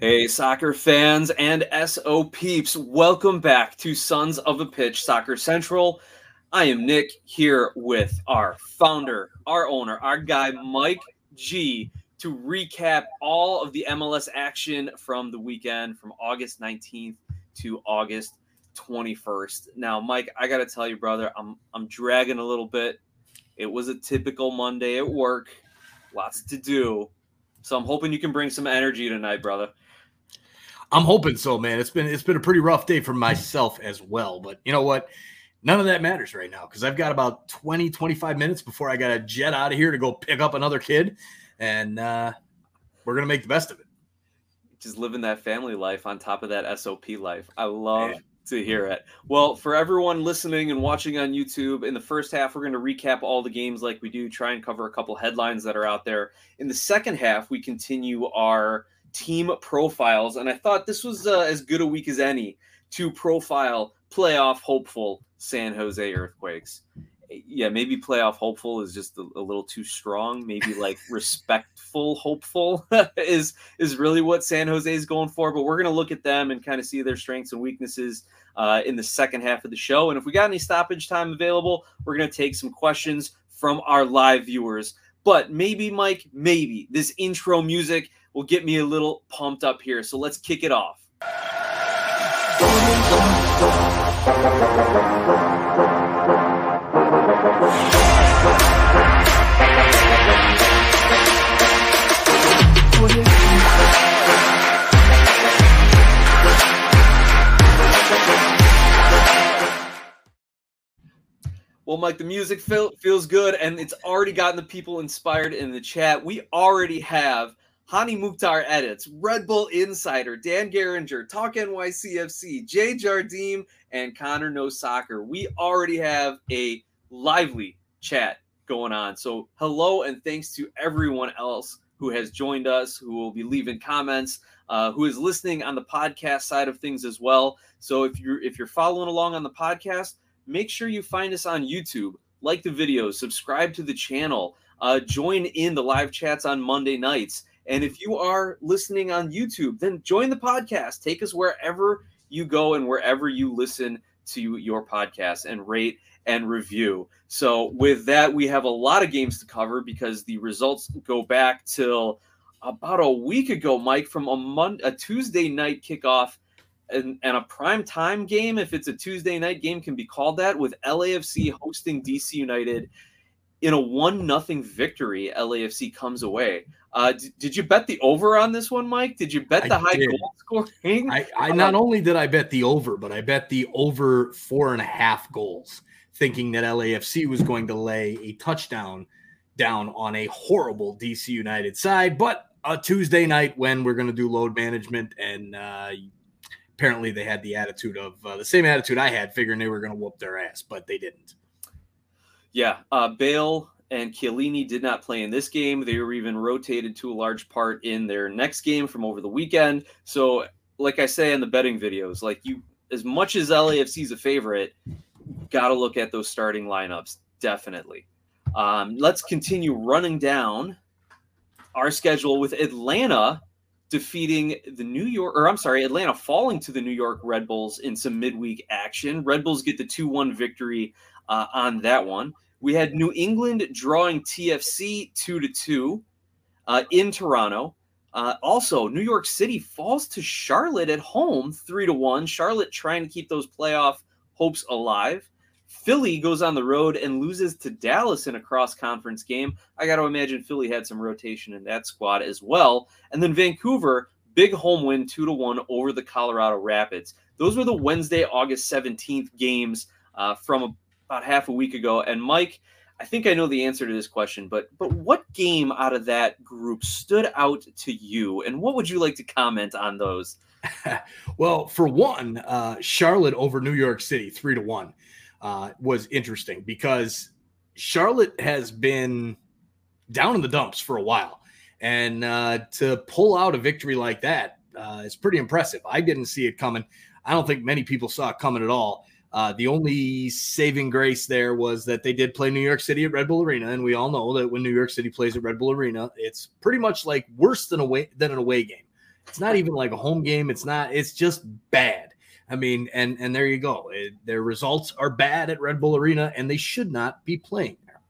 Hey, soccer fans and SO peeps, welcome back to Sons of a Pitch Soccer Central. I am Nick here with our founder, our owner, our guy, Mike G, to recap all of the MLS action from the weekend from August 19th to August 21st. Now, Mike, I got to tell you, brother, I'm, I'm dragging a little bit. It was a typical Monday at work, lots to do. So I'm hoping you can bring some energy tonight, brother. I'm hoping so, man. It's been it's been a pretty rough day for myself as well. But you know what? None of that matters right now because I've got about 20, 25 minutes before I got to jet out of here to go pick up another kid. And uh, we're going to make the best of it. Just living that family life on top of that SOP life. I love man. to hear it. Well, for everyone listening and watching on YouTube, in the first half, we're going to recap all the games like we do, try and cover a couple headlines that are out there. In the second half, we continue our – team profiles, and I thought this was uh, as good a week as any to profile playoff hopeful San Jose Earthquakes. Yeah, maybe playoff hopeful is just a, a little too strong. Maybe like respectful hopeful is is really what San Jose is going for. But we're gonna look at them and kind of see their strengths and weaknesses uh, in the second half of the show. And if we got any stoppage time available, we're gonna take some questions from our live viewers. But maybe, Mike, maybe this intro music will get me a little pumped up here. So let's kick it off. Well, Mike, the music feel, feels good, and it's already gotten the people inspired in the chat. We already have Hani Mukhtar edits, Red Bull Insider, Dan Geringer, Talk NYCFC, Jay Jardim, and Connor No Soccer. We already have a lively chat going on. So, hello and thanks to everyone else who has joined us, who will be leaving comments, uh, who is listening on the podcast side of things as well. So, if you're if you're following along on the podcast, make sure you find us on YouTube, like the videos, subscribe to the channel, uh, join in the live chats on Monday nights. And if you are listening on YouTube, then join the podcast. Take us wherever you go and wherever you listen to your podcast and rate and review. So, with that, we have a lot of games to cover because the results go back till about a week ago, Mike, from a Monday, a Tuesday night kickoff and, and a prime time game. If it's a Tuesday night game, can be called that with LAFC hosting DC United in a one nothing victory. LAFC comes away. Uh, d- did you bet the over on this one, Mike? Did you bet the I high did. goal scoring? I, I not only did I bet the over, but I bet the over four and a half goals, thinking that LAFC was going to lay a touchdown down on a horrible DC United side. But a Tuesday night when we're going to do load management, and uh, apparently they had the attitude of uh, the same attitude I had, figuring they were going to whoop their ass, but they didn't. Yeah, uh, Bale and Chiellini did not play in this game. They were even rotated to a large part in their next game from over the weekend. So, like I say in the betting videos, like you, as much as LAFC is a favorite, got to look at those starting lineups definitely. Um, let's continue running down our schedule with Atlanta defeating the New York, or I'm sorry, Atlanta falling to the New York Red Bulls in some midweek action. Red Bulls get the 2 1 victory uh, on that one. We had New England drawing TFC two to two uh, in Toronto. Uh, also, New York City falls to Charlotte at home three to one. Charlotte trying to keep those playoff hopes alive. Philly goes on the road and loses to Dallas in a cross conference game. I got to imagine Philly had some rotation in that squad as well. And then Vancouver, big home win, two to one over the Colorado Rapids. Those were the Wednesday, August 17th games uh, from about half a week ago. And Mike, I think I know the answer to this question, but but what game out of that group stood out to you, and what would you like to comment on those? well, for one, uh, Charlotte over New York City, three to one, uh, was interesting because Charlotte has been down in the dumps for a while, and uh, to pull out a victory like that uh, is pretty impressive. I didn't see it coming. I don't think many people saw it coming at all. Uh, the only saving grace there was that they did play New York City at Red Bull Arena, and we all know that when New York City plays at Red Bull Arena, it's pretty much like worse than away than an away game. It's not even like a home game. It's not. It's just bad. I mean, and and there you go. It, their results are bad at Red Bull Arena, and they should not be playing there.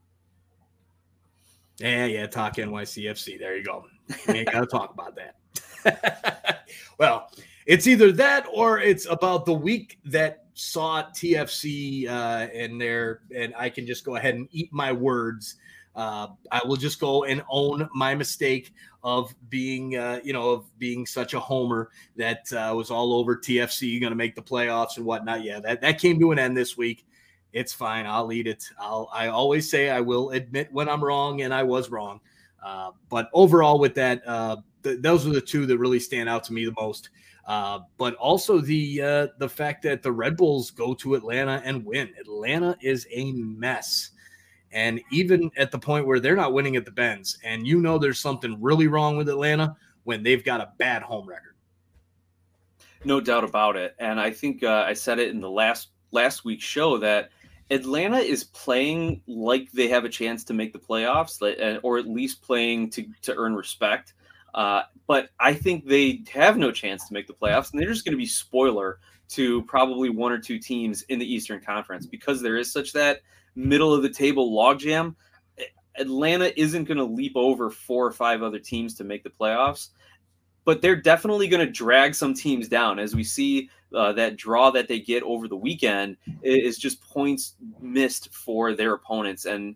Yeah, yeah. Talk NYCFC. There you go. We ain't got to talk about that. well, it's either that or it's about the week that saw TFC uh, and there, and I can just go ahead and eat my words. Uh, I will just go and own my mistake of being, uh, you know, of being such a homer that uh, was all over TFC going to make the playoffs and whatnot. Yeah, that that came to an end this week. It's fine. I'll eat it. I'll. I always say I will admit when I'm wrong, and I was wrong. Uh, but overall, with that, uh, th- those are the two that really stand out to me the most. Uh, but also the uh, the fact that the Red Bulls go to Atlanta and win. Atlanta is a mess, and even at the point where they're not winning at the Benz, and you know there's something really wrong with Atlanta when they've got a bad home record. No doubt about it, and I think uh, I said it in the last last week's show that Atlanta is playing like they have a chance to make the playoffs, uh, or at least playing to to earn respect. Uh, but I think they have no chance to make the playoffs, and they're just going to be spoiler to probably one or two teams in the Eastern Conference because there is such that middle of the table logjam. Atlanta isn't going to leap over four or five other teams to make the playoffs, but they're definitely going to drag some teams down. As we see uh, that draw that they get over the weekend is just points missed for their opponents, and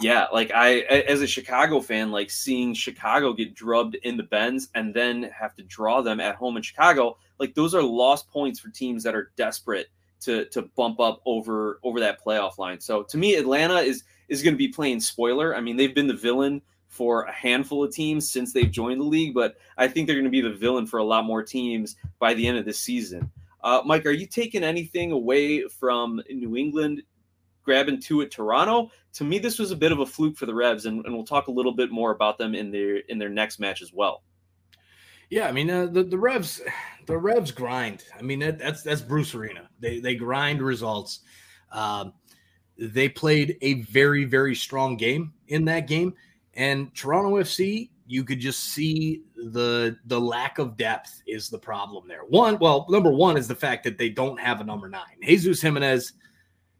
yeah, like I as a Chicago fan, like seeing Chicago get drubbed in the Benz and then have to draw them at home in Chicago, like those are lost points for teams that are desperate to to bump up over over that playoff line. So to me, Atlanta is is going to be playing spoiler. I mean, they've been the villain for a handful of teams since they've joined the league, but I think they're going to be the villain for a lot more teams by the end of this season. Uh, Mike, are you taking anything away from New England grabbing two at Toronto. To me, this was a bit of a fluke for the Revs, and, and we'll talk a little bit more about them in their in their next match as well. Yeah, I mean uh, the the Revs, the Revs grind. I mean that, that's that's Bruce Arena. They they grind results. Um, they played a very very strong game in that game, and Toronto FC. You could just see the the lack of depth is the problem there. One, well, number one is the fact that they don't have a number nine. Jesus Jimenez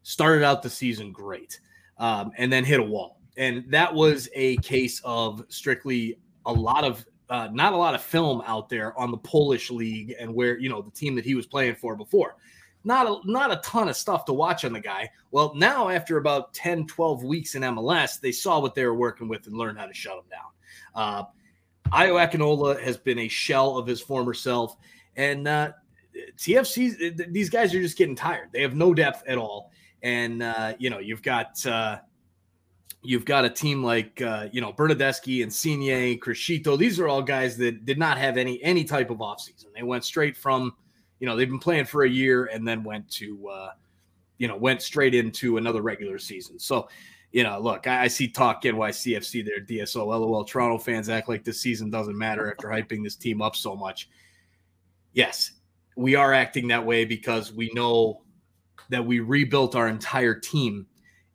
started out the season great, um, and then hit a wall. And that was a case of strictly a lot of uh, not a lot of film out there on the Polish league and where you know the team that he was playing for before. Not a, not a ton of stuff to watch on the guy. Well, now after about 10, 12 weeks in MLS, they saw what they were working with and learned how to shut him down. Uh, Ayo Akinola has been a shell of his former self. And uh, TFC, these guys are just getting tired. They have no depth at all and uh, you know you've got uh, you've got a team like uh, you know Bernardeschi and Signe, Criscito. These are all guys that did not have any any type of offseason. They went straight from you know they've been playing for a year and then went to uh, you know went straight into another regular season. So you know, look, I, I see talk NYCFC there, DSO, LOL. Toronto fans act like this season doesn't matter after hyping this team up so much. Yes, we are acting that way because we know that we rebuilt our entire team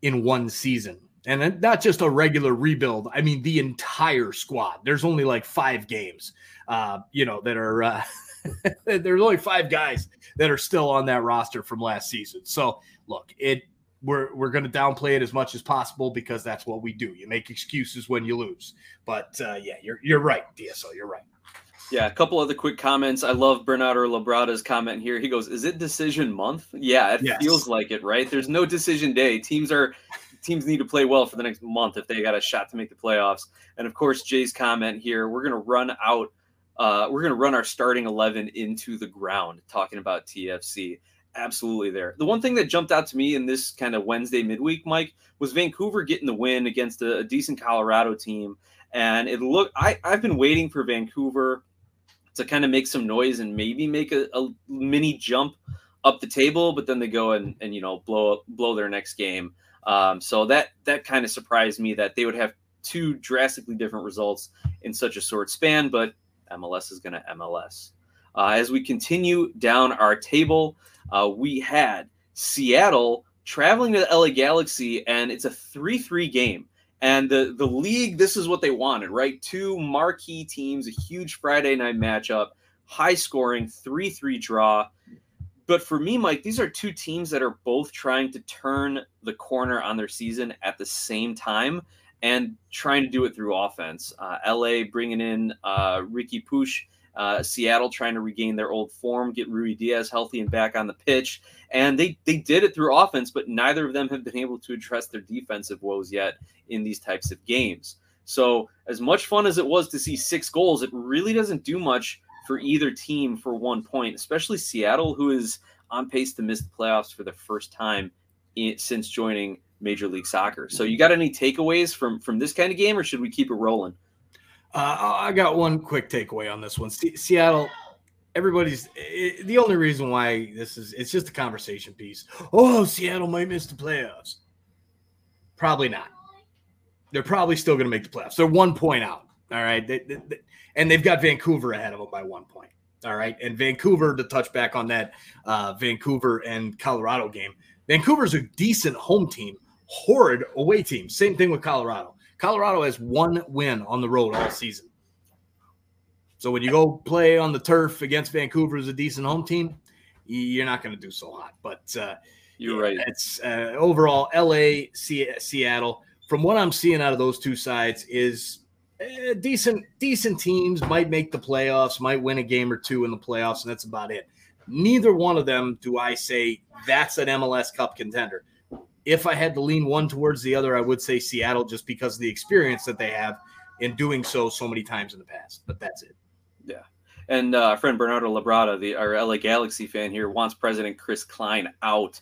in one season. And not just a regular rebuild. I mean, the entire squad. There's only like five games, uh, you know, that are, uh, there's only five guys that are still on that roster from last season. So look, it, we're, we're going to downplay it as much as possible because that's what we do. You make excuses when you lose. But uh, yeah, you're, you're right, DSO. You're right. Yeah, a couple other quick comments. I love Bernardo Labrada's comment here. He goes, "Is it decision month?" Yeah, it yes. feels like it, right? There's no decision day. Teams are teams need to play well for the next month if they got a shot to make the playoffs. And of course, Jay's comment here, we're going to run out uh, we're going to run our starting 11 into the ground talking about TFC. Absolutely there. The one thing that jumped out to me in this kind of Wednesday midweek, Mike, was Vancouver getting the win against a, a decent Colorado team. And it looked, I, I've been waiting for Vancouver to kind of make some noise and maybe make a, a mini jump up the table, but then they go and, and you know blow blow their next game. Um, so that that kind of surprised me that they would have two drastically different results in such a short span. But MLS is going to MLS. Uh, as we continue down our table, uh, we had Seattle traveling to the LA Galaxy, and it's a three-three game. And the the league, this is what they wanted, right? Two marquee teams, a huge Friday night matchup, high scoring, three three draw. But for me, Mike, these are two teams that are both trying to turn the corner on their season at the same time and trying to do it through offense. Uh, LA bringing in uh, Riqui Puig uh, Seattle trying to regain their old form, get Ruidiaz healthy and back on the pitch, and they they did it through offense, but neither of them have been able to address their defensive woes yet in these types of games. So, as much fun as it was to see six goals, it really doesn't do much for either team for one point, especially Seattle, who is on pace to miss the playoffs for the first time in, since joining Major League Soccer. So, you got any takeaways from from this kind of game, or should we keep it rolling? Uh, I got one quick takeaway on this one. Seattle, everybody's it, the only reason why this is it's just a conversation piece. Oh, Seattle might miss the playoffs. Probably not. They're probably still going to make the playoffs. They're one point out. All right, they, they, they, and they've got Vancouver ahead of them by one point. All right, and Vancouver to touch back on that uh, Vancouver and Colorado game. Vancouver's a decent home team, horrid away team. Same thing with Colorado. Colorado has one win on the road all season. So when you go play on the turf against Vancouver as a decent home team, you're not going to do so hot. But uh, you're right. It's uh, overall LA, Seattle. From what I'm seeing out of those two sides, is uh, decent. Decent teams might make the playoffs, might win a game or two in the playoffs, and that's about it. Neither one of them do I say that's an MLS Cup contender if I had to lean one towards the other, I would say Seattle just because of the experience that they have in doing so so many times in the past. But that's it. Yeah. And uh, friend Bernardo Labrada, the our LA Galaxy fan here, wants President Chris Klein out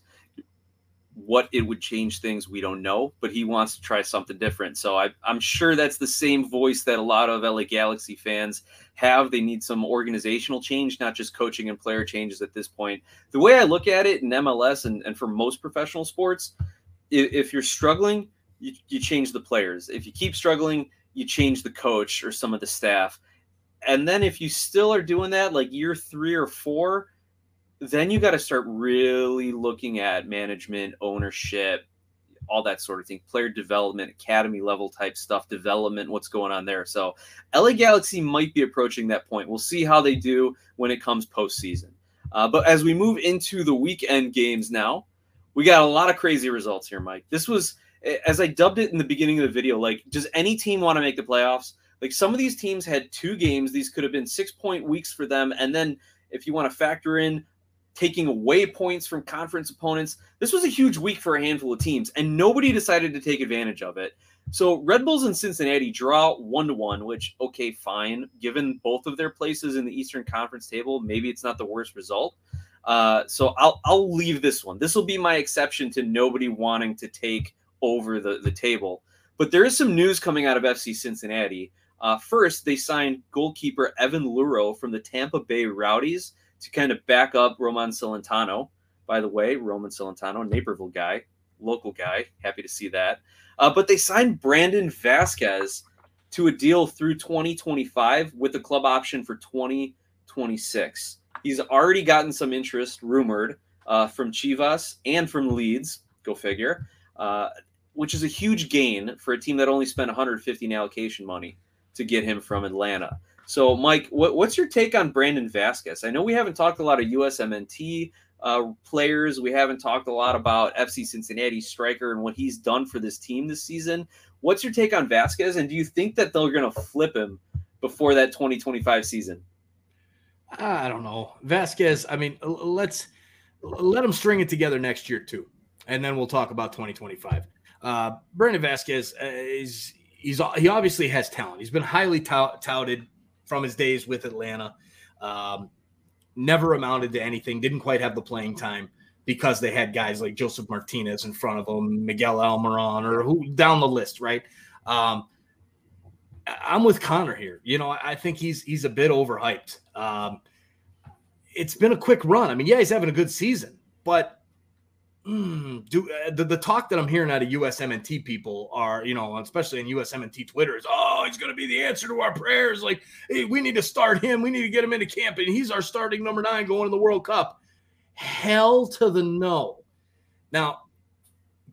what it would change things, we don't know, but he wants to try something different. So I, am sure that's the same voice that a lot of LA Galaxy fans have. They need some organizational change, not just coaching and player changes at this point. The way I look at it in MLS and, and for most professional sports, if, if you're struggling, you, you change the players. If you keep struggling, you change the coach or some of the staff. And then if you still are doing that, like year three or four, then you got to start really looking at management, ownership, all that sort of thing, player development, academy level type stuff, development, what's going on there. So LA Galaxy might be approaching that point. We'll see how they do when it comes postseason. Uh, but as we move into the weekend games now, we got a lot of crazy results here, Mike. This was, as I dubbed it in the beginning of the video, like, does any team want to make the playoffs? Like, some of these teams had two games. These could have been six point weeks for them. And then if you want to factor in taking away points from conference opponents. This was a huge week for a handful of teams, and nobody decided to take advantage of it. So Red Bulls and Cincinnati draw one to one, which okay, fine. Given both of their places in the Eastern Conference table, maybe it's not the worst result. Uh, so I'll I'll leave this one. This will be my exception to nobody wanting to take over the the table. But there is some news coming out of FC Cincinnati. Uh, first, they signed goalkeeper Evan Louro from the Tampa Bay Rowdies to kind of back up Roman Celentano. By the way, Roman Celentano, Naperville guy, local guy. Happy to see that. Uh, but they signed Brandon Vazquez to a deal through 2025 with a club option for 2026. He's already gotten some interest, rumored, uh, from Chivas and from Leeds. Go figure. Uh, which is a huge gain for a team that only spent 150 in allocation money to get him from Atlanta. So, Mike, what, what's your take on Brandon Vazquez? I know we haven't talked a lot of USMNT uh, players. We haven't talked a lot about FC Cincinnati striker and what he's done for this team this season. What's your take on Vazquez? And do you think that they're going to flip him before that 2025 season? I don't know. Vazquez, I mean, let's let him string it together next year, too. And then we'll talk about 2025. Uh, Brandon Vazquez uh, is he's he obviously has talent. He's been highly touted from his days with Atlanta. Um, never amounted to anything, didn't quite have the playing time because they had guys like Josef Martinez in front of them, Miguel Almiron, or who down the list, right? Um, I'm with Connor here. You know, I think he's he's a bit overhyped. Um, it's been a quick run. I mean, yeah, he's having a good season, but mm, do uh, the, the talk that I'm hearing out of USMNT people are, you know, especially in USMNT Twitter is, oh, he's going to be the answer to our prayers. Like, hey, we need to start him. We need to get him into camp, and he's our starting number nine going to the World Cup. Hell to the no. Now,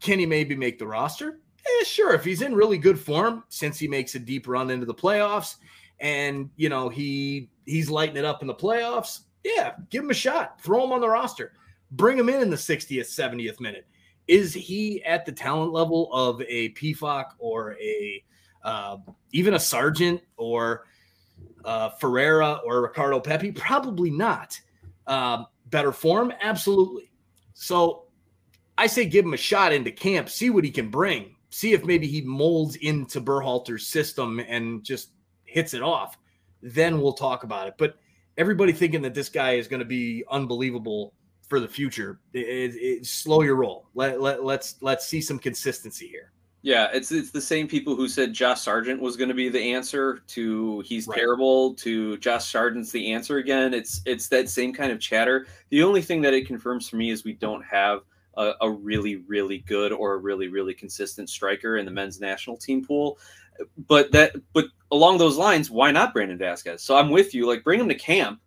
can he maybe make the roster? Eh, sure, if he's in really good form, since he makes a deep run into the playoffs, and you know he he's lighting it up in the playoffs, yeah, give him a shot. Throw him on the roster. Bring him in in the 60th, 70th minute. Is he at the talent level of a Pefok or a uh, even a Sargent or uh, Ferreira or Ricardo Pepi? Probably not. Uh, better form? Absolutely. So I say give him a shot into camp, see what he can bring, see if maybe he molds into Berhalter's system and just hits it off. Then we'll talk about it. But everybody thinking that this guy is going to be unbelievable for the future, it, it, slow your roll. Let, let, let's let's see some consistency here. Yeah, it's it's the same people who said Josh Sargent was going to be the answer to he's right. terrible to Josh Sargent's the answer again. It's it's that same kind of chatter. The only thing that it confirms for me is we don't have a, a really really good or a really really consistent striker in the men's national team pool. But that but along those lines, why not Brandon Vazquez? So I'm with you. Like bring him to camp.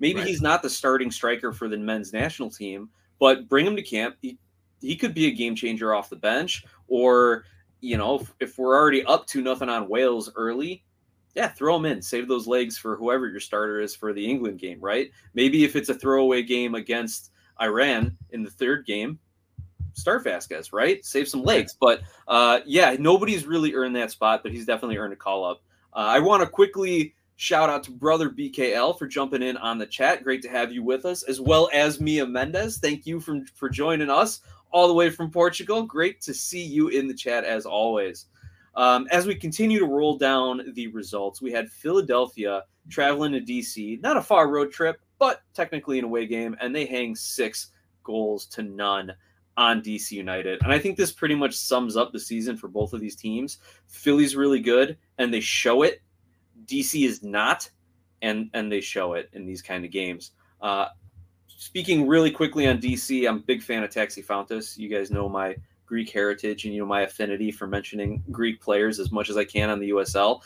Maybe right. he's not the starting striker for the men's national team, but bring him to camp. He, he could be a game changer off the bench or you know if, if, we're already up to nothing on wales early yeah throw him in save those legs for whoever your starter is for the england game right maybe if it's a throwaway game against iran in the third game start Vazquez, right? Save some legs. But uh, yeah, nobody's really earned that spot, but he's definitely earned a call up. Uh, I want to quickly shout out to brother BKL for jumping in on the chat. Great to have you with us, as well as Mia Mendez. Thank you for, for joining us all the way from Portugal. Great to see you in the chat as always. Um, as we continue to roll down the results, we had Philadelphia traveling to DC, not a far road trip, but technically an away game, and they hang six goals to none on DC United. And I think this pretty much sums up the season for both of these teams. Philly's really good, and they show it. DC is not, and and they show it in these kind of games. Uh, speaking really quickly on DC, I'm a big fan of Taxi Fountas. You guys know my Greek heritage and you know my affinity for mentioning Greek players as much as I can on the USL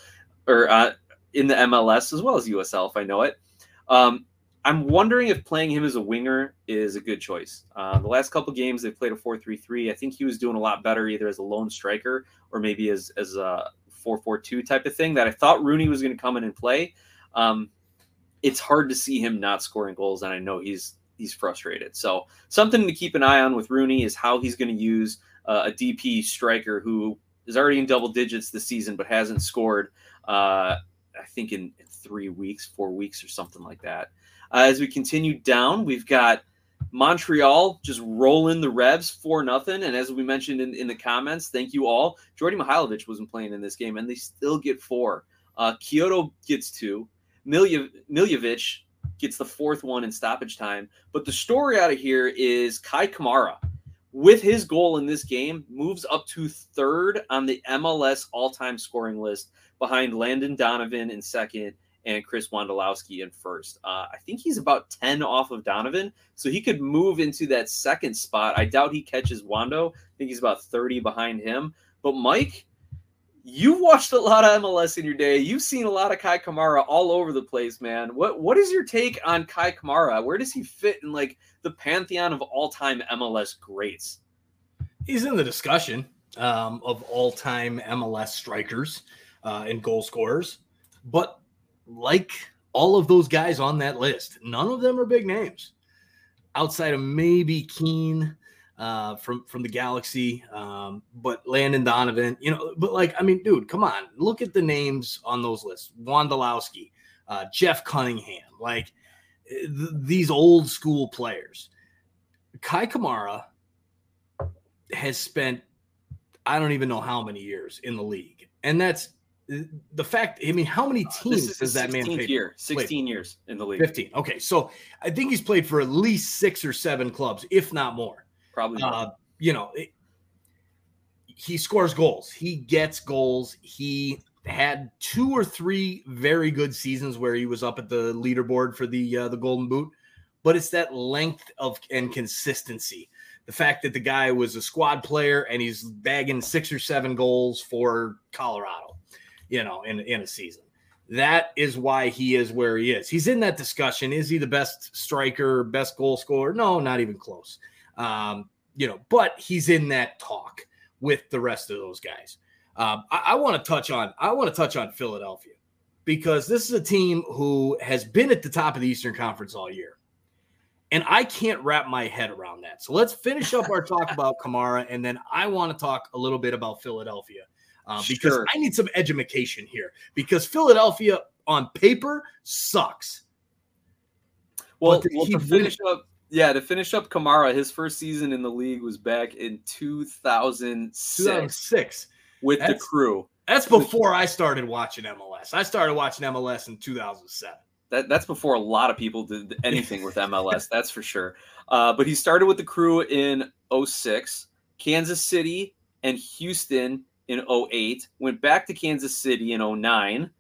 or uh, in the MLS as well as USL if I know it. Um, I'm wondering if playing him as a winger is a good choice. Uh, the last couple games they've played a 4-3-3. I think he was doing a lot better either as a lone striker or maybe as as a 4-4-2 type of thing that I thought Rooney was going to come in and play. Um, it's hard to see him not scoring goals, and I know he's he's frustrated. So something to keep an eye on with Rooney is how he's going to use uh, a DP striker who is already in double digits this season but hasn't scored. Uh, I think in, in, three weeks, four weeks, or something like that. Uh, as we continue down, we've got Montreal just rolling the Revs for nothing. And as we mentioned in, in the comments, thank you all. Djordje Mihailovic wasn't playing in this game, and they still get four. Uh, Quioto gets two. Milje, Miljevic gets the fourth one in stoppage time. But the story out of here is Kei Kamara, with his goal in this game, moves up to third on the MLS all time scoring list behind Landon Donovan in second and Chris Wondolowski in first. Uh, I think he's about 10 off of Donovan, so he could move into that second spot. I doubt he catches Wando. I think he's about 30 behind him. But Mike, You've watched a lot of MLS in your day. You've seen a lot of Kei Kamara all over the place, man. What what is your take on Kei Kamara? Where does he fit in like the pantheon of all-time MLS greats? He's in the discussion um, of all-time MLS strikers uh, and goal scorers, but like all of those guys on that list, none of them are big names. Outside of maybe Keane uh, from from the Galaxy, um, but Landon Donovan, you know, but like I mean, dude, come on, look at the names on those lists: Wondolowski, uh, Jeff Cunningham, like th- these old school players. Kei Kamara has spent I don't even know how many years in the league, and that's the fact. I mean, how many uh, teams does that man play? Year, sixteen years in the league. Fifteen. Okay, so I think he's played for at least six or seven clubs, if not more. Probably. Uh, you know, it, he scores goals. He gets goals. He had two or three very good seasons where he was up at the leaderboard for the uh, the Golden Boot, but it's that length of and consistency. The fact that the guy was a squad player and he's bagging six or seven goals for Colorado, you know, in in a season. That is why he is where he is. He's in that discussion. Is he the best striker, best goal scorer? No, not even close. Um, you know, but he's in that talk with the rest of those guys. Um, I, I want to touch on I want to touch on Philadelphia because this is a team who has been at the top of the Eastern Conference all year. And I can't wrap my head around that. So let's finish up our talk about Kamara, and then I want to talk a little bit about Philadelphia uh, because Sure. I need some education here. Because Philadelphia on paper sucks. Well, to well to finish up, yeah, to finish up Kamara, his first season in the league was back in 2006 2006. with the crew. That's before I started watching MLS. I started watching MLS in 2007. That, that's before a lot of people did anything with MLS, that's for sure. Uh, but he started with the crew in 06, Kansas City and Houston in 08, went back to Kansas City in 09,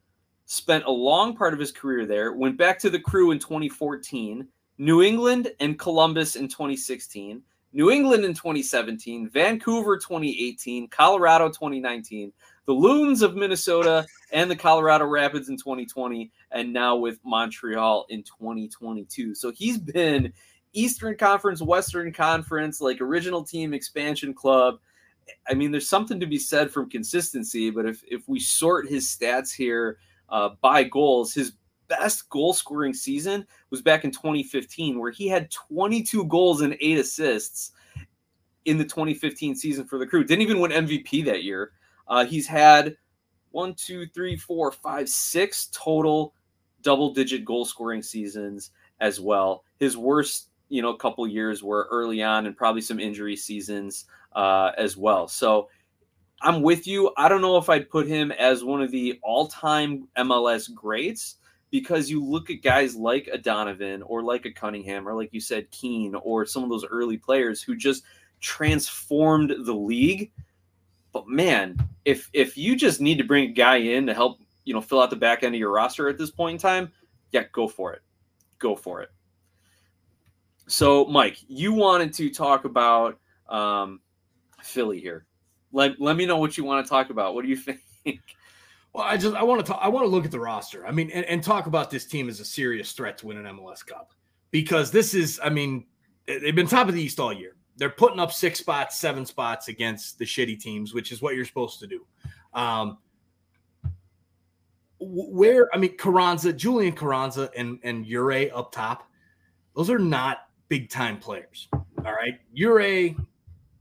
spent a long part of his career there, went back to the crew in 2014, New England and Columbus in 2016, New England in 2017, Vancouver 2018, Colorado 2019, the Loons of Minnesota and the Colorado Rapids in 2020, and now with Montreal in 2022. So he's been Eastern Conference, Western Conference, like original team expansion club. I mean, there's something to be said from consistency, but if if we sort his stats here uh, by goals, his best goal scoring season was back in 2015, where he had 22 goals and eight assists in the 2015 season for the crew. Didn't even win MVP that year. Uh, he's had one, two, three, four, five, six total double digit goal scoring seasons as well. His worst, you know, couple years were early on and probably some injury seasons uh, as well. So I'm with you. I don't know if I'd put him as one of the all time MLS greats because you look at guys like a Donovan or like a Cunningham or like you said, Keane or some of those early players who just transformed the league. But man, if if you just need to bring a guy in to help, you know, fill out the back end of your roster at this point in time, yeah, go for it. Go for it. So, Mike, you wanted to talk about um, Philly here. Let, let me know what you want to talk about. What do you think? Well, I just I want to talk, I want to look at the roster. I mean, and, and talk about this team as a serious threat to win an MLS Cup because this is, I mean, they've been top of the East all year. They're putting up six spots, seven spots against the shitty teams, which is what you're supposed to do. Um, where I mean, Carranza, Julian Carranza, and and Uhre up top, those are not big time players. All right, Uhre,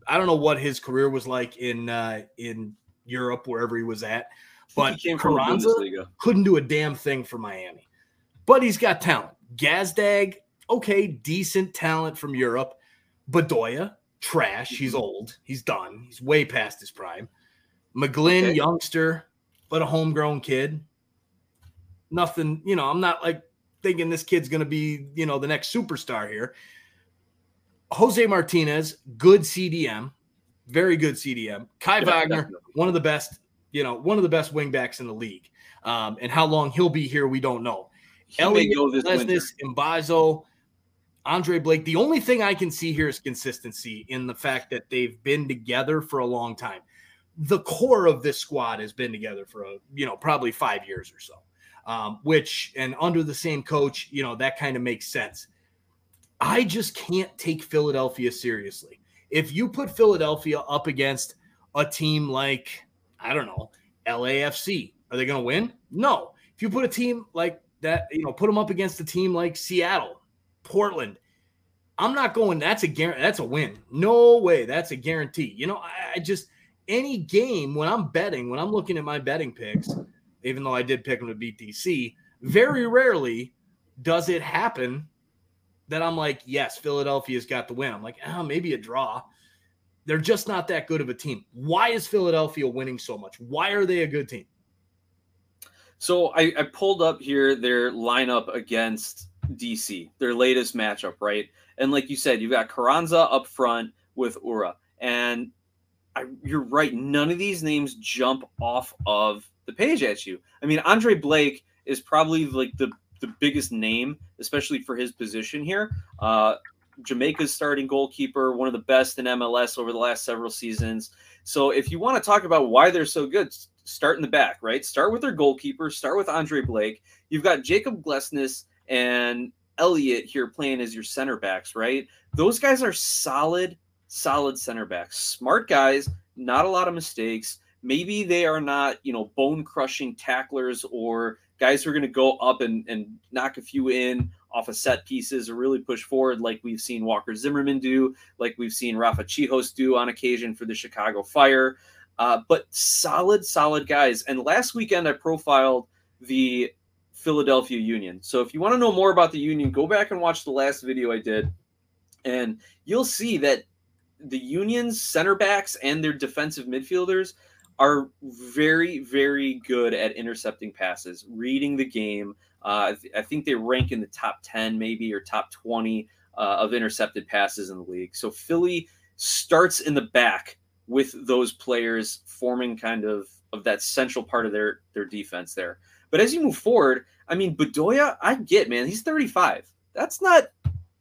I don't know what his career was like in uh, in Europe, wherever he was at. But he came from the Carranza couldn't do a damn thing for Miami. But he's got talent. Gazdag, okay, decent talent from Europe. Bedoya, trash. Mm-hmm. He's old. He's done. He's way past his prime. McGlynn, Okay. youngster, but a homegrown kid. Nothing, you know, I'm not like thinking this kid's going to be, you know, the next superstar here. Jose Martinez, good CDM, very good CDM. Kai Yeah, Wagner, definitely. one of the best, you know, one of the best wingbacks in the league. Um, and how long he'll be here, we don't know. He may Elliott, go this. Mbaizo, Andre Blake. The only thing I can see here is consistency in the fact that they've been together for a long time. The core of this squad has been together for a, you know, probably five years or so. Um, which and under the same coach, you know, that kind of makes sense. I just can't take Philadelphia seriously. If you put Philadelphia up against a team like, I don't know, LAFC, are they going to win? No. If you put a team like that, you know, put them up against a team like Seattle, Portland, I'm not going. That's a guarantee. That's a win. No way. That's a guarantee. You know, I, I just any game when I'm betting, when I'm looking at my betting picks, even though I did pick them to beat DC, very rarely does it happen that I'm like, yes, Philadelphia's got the win. I'm like, oh, maybe a draw. They're just not that good of a team. Why is Philadelphia winning so much? Why are they a good team? So I, I pulled up here their lineup against DC, their latest matchup, right? And like you said, you've got Carranza up front with Uhre. And I, you're right, none of these names jump off of the page at you. I mean, Andre Blake is probably like the, the biggest name, especially for his position here. Uh, Jamaica's starting goalkeeper, one of the best in MLS over the last several seasons. So if you want to talk about why they're so good, start in the back, right? Start with their goalkeeper, start with Andre Blake. You've got Jakob Glesnes and Elliott here playing as your center backs, right? Those guys are solid, solid center backs, smart guys, not a lot of mistakes. Maybe they are not, you know, bone crushing tacklers or guys who are going to go up and, and knock a few in off of set pieces or really push forward, like we've seen Walker Zimmerman do, like we've seen Rafa Czichos do on occasion for the Chicago Fire. Uh, but solid, solid guys. And last weekend, I profiled the Philadelphia Union. So if you want to know more about the Union, go back and watch the last video I did, and you'll see that the Union's center backs and their defensive midfielders are very, very good at intercepting passes, reading the game. Uh, I, th- I, think they rank in the top 10, maybe, or top 20 uh, of intercepted passes in the league. So Philly starts in the back with those players forming kind of of that central part of their their defense there. But as you move forward, I mean, Bedoya, I get, man, he's 35. That's not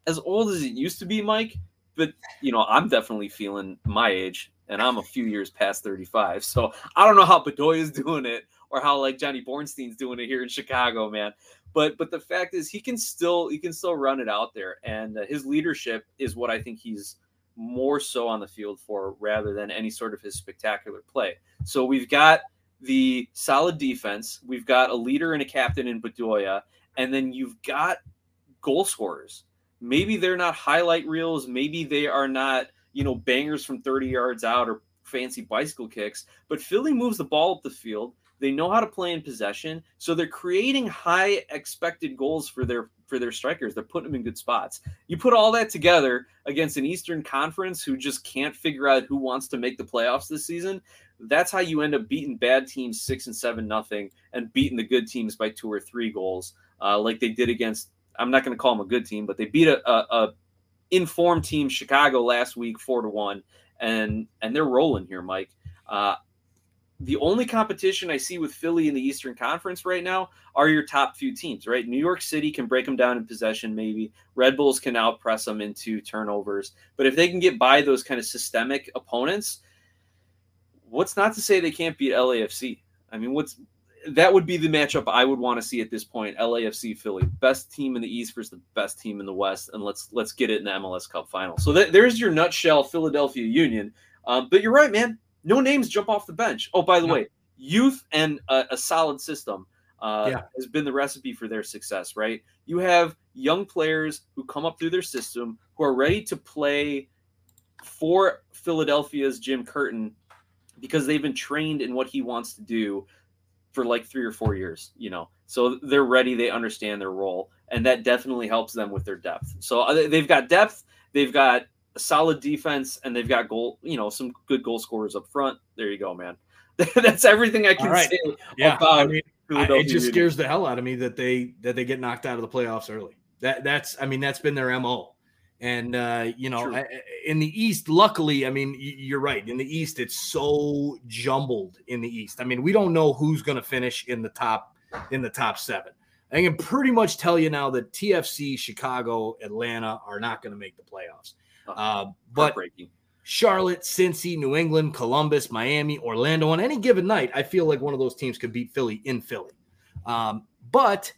as old as it used to be, Mike. But you know, I'm definitely feeling my age, and I'm a few years past 35. So I don't know how Bedoya's doing it or how like Johnny Bornstein's doing it here in Chicago, man. But but the fact is, he can still he can still run it out there, and uh, his leadership is what I think he's more so on the field for rather than any sort of his spectacular play. So we've got the solid defense, we've got a leader and a captain in Bedoya, and then you've got goal scorers. Maybe they're not highlight reels, maybe they are not, you know, bangers from 30 yards out or fancy bicycle kicks, but Philly moves the ball up the field. They know how to play in possession, so they're creating high expected goals for their for their strikers. They're putting them in good spots. You put all that together against an Eastern Conference who just can't figure out who wants to make the playoffs this season. That's how you end up beating bad teams six and seven nothing, and beating the good teams by two or three goals, uh, like they did against. I'm not going to call them a good team, but they beat a, a, a informed team Chicago last week four to one, and and they're rolling here, Mike. Uh, the only competition I see with Philly in the Eastern Conference right now are your top few teams, right? New York City can break them down in possession, maybe. Red Bulls can outpress them into turnovers. But if they can get by those kind of systemic opponents, what's not to say they can't beat LAFC? I mean, what's that would be the matchup I would want to see at this point. LAFC Philly, best team in the East versus the best team in the West, and let's let's get it in the MLS Cup final. So th- there's your nutshell Philadelphia Union. Um, but you're right, man no names jump off the bench. Oh, by the no. way, youth and a, a solid system uh, yeah. has been the recipe for their success, right? You have young players who come up through their system who are ready to play for Philadelphia's Jim Curtin because they've been trained in what he wants to do for like three or four years, you know. So they're ready, they understand their role, and that definitely helps them with their depth. So uh, they've got depth, they've got a solid defense, and they've got goal, you know, some good goal scorers up front. There you go, man. That's everything I can right. say yeah. about I mean, it just scares the hell out of me that they that they get knocked out of the playoffs early. That that's I mean that's been their mo. And uh, you know, True. in the East, luckily, I mean, you're right. In the East, it's so jumbled. In the East, I mean, we don't know who's going to finish in the top in the top seven. I can pretty much tell you now that TFC, Chicago, Atlanta are not going to make the playoffs. Uh, but Charlotte, Cincy, New England, Columbus, Miami, Orlando, on any given night, I feel like one of those teams could beat Philly in Philly. Um, but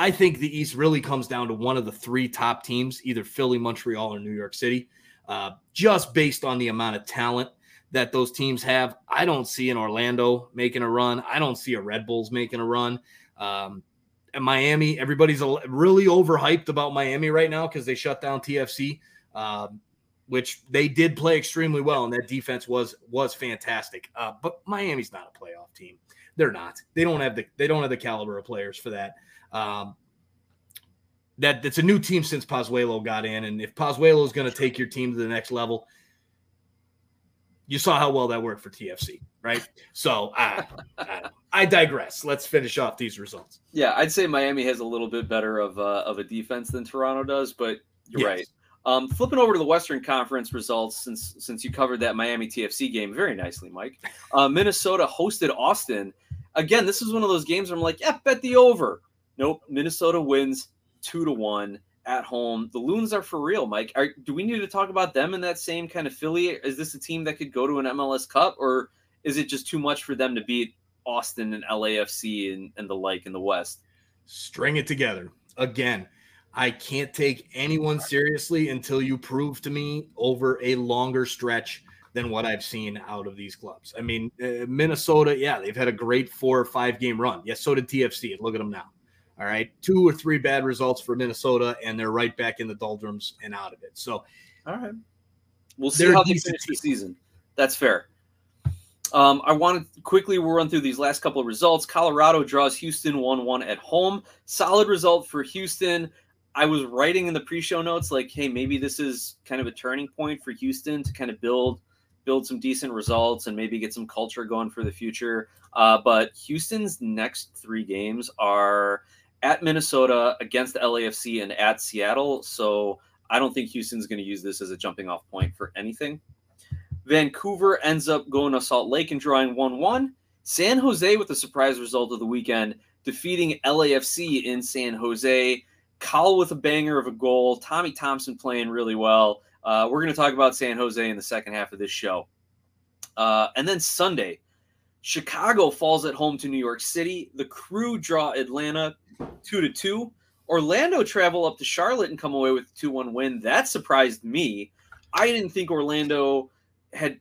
I think the East really comes down to one of the three top teams, either Philly, Montreal, or New York City, uh, just based on the amount of talent that those teams have. I don't see an Orlando making a run. I don't see a Red Bulls making a run. Um, and Miami, everybody's really overhyped about Miami right now because they shut down TFC um, which they did play extremely well, and that defense was was fantastic. Uh, but Miami's not a playoff team. They're not. They don't have the they don't have the caliber of players for that. Um, that it's a new team since Pozuelo got in, and if Pozuelo is going to take your team to the next level, you saw how well that worked for TFC, right? So I, I, I, digress. Let's finish off these results. Yeah, I'd say Miami has a little bit better of uh, of a defense than Toronto does, but you're yes. right. Um, flipping over to the Western Conference results, since since you covered that Miami TFC game very nicely, Mike. Uh, Minnesota hosted Austin. Again, this is one of those games where I'm like, yeah, bet the over. Nope, Minnesota wins two to one at home. The Loons are for real, Mike. Are, do we need to talk about them in that same kind of Philly? Is this a team that could go to an MLS Cup, or is it just too much for them to beat Austin and LAFC and, and the like in the West? String it together again. I can't take anyone seriously until you prove to me over a longer stretch than what I've seen out of these clubs. I mean, uh, Minnesota, yeah, they've had a great four or five game run. Yes, so did TFC. Look at them now. All right, two or three bad results for Minnesota, and they're right back in the doldrums and out of it. So, all right, we'll see how they finish the season. That's fair. Um, I want to quickly run through these last couple of results. Colorado draws Houston 1 1 at home. Solid result for Houston. I was writing in the pre-show notes like, hey, maybe this is kind of a turning point for Houston to kind of build build some decent results and maybe get some culture going for the future. Uh, but Houston's next three games are at Minnesota, against LAFC, and at Seattle. So I don't think Houston's going to use this as a jumping off point for anything. Vancouver ends up going to Salt Lake and drawing 1 1. San Jose with a surprise result of the weekend, defeating LAFC in San Jose. Kyle with a banger of a goal. Tommy Thompson playing really well. Uh, we're going to talk about San Jose in the second half of this show. Uh, and then Sunday, Chicago falls at home to New York City. The crew draw Atlanta two to two. Orlando travel up to Charlotte and come away with a 2 1 win. That surprised me. I didn't think Orlando had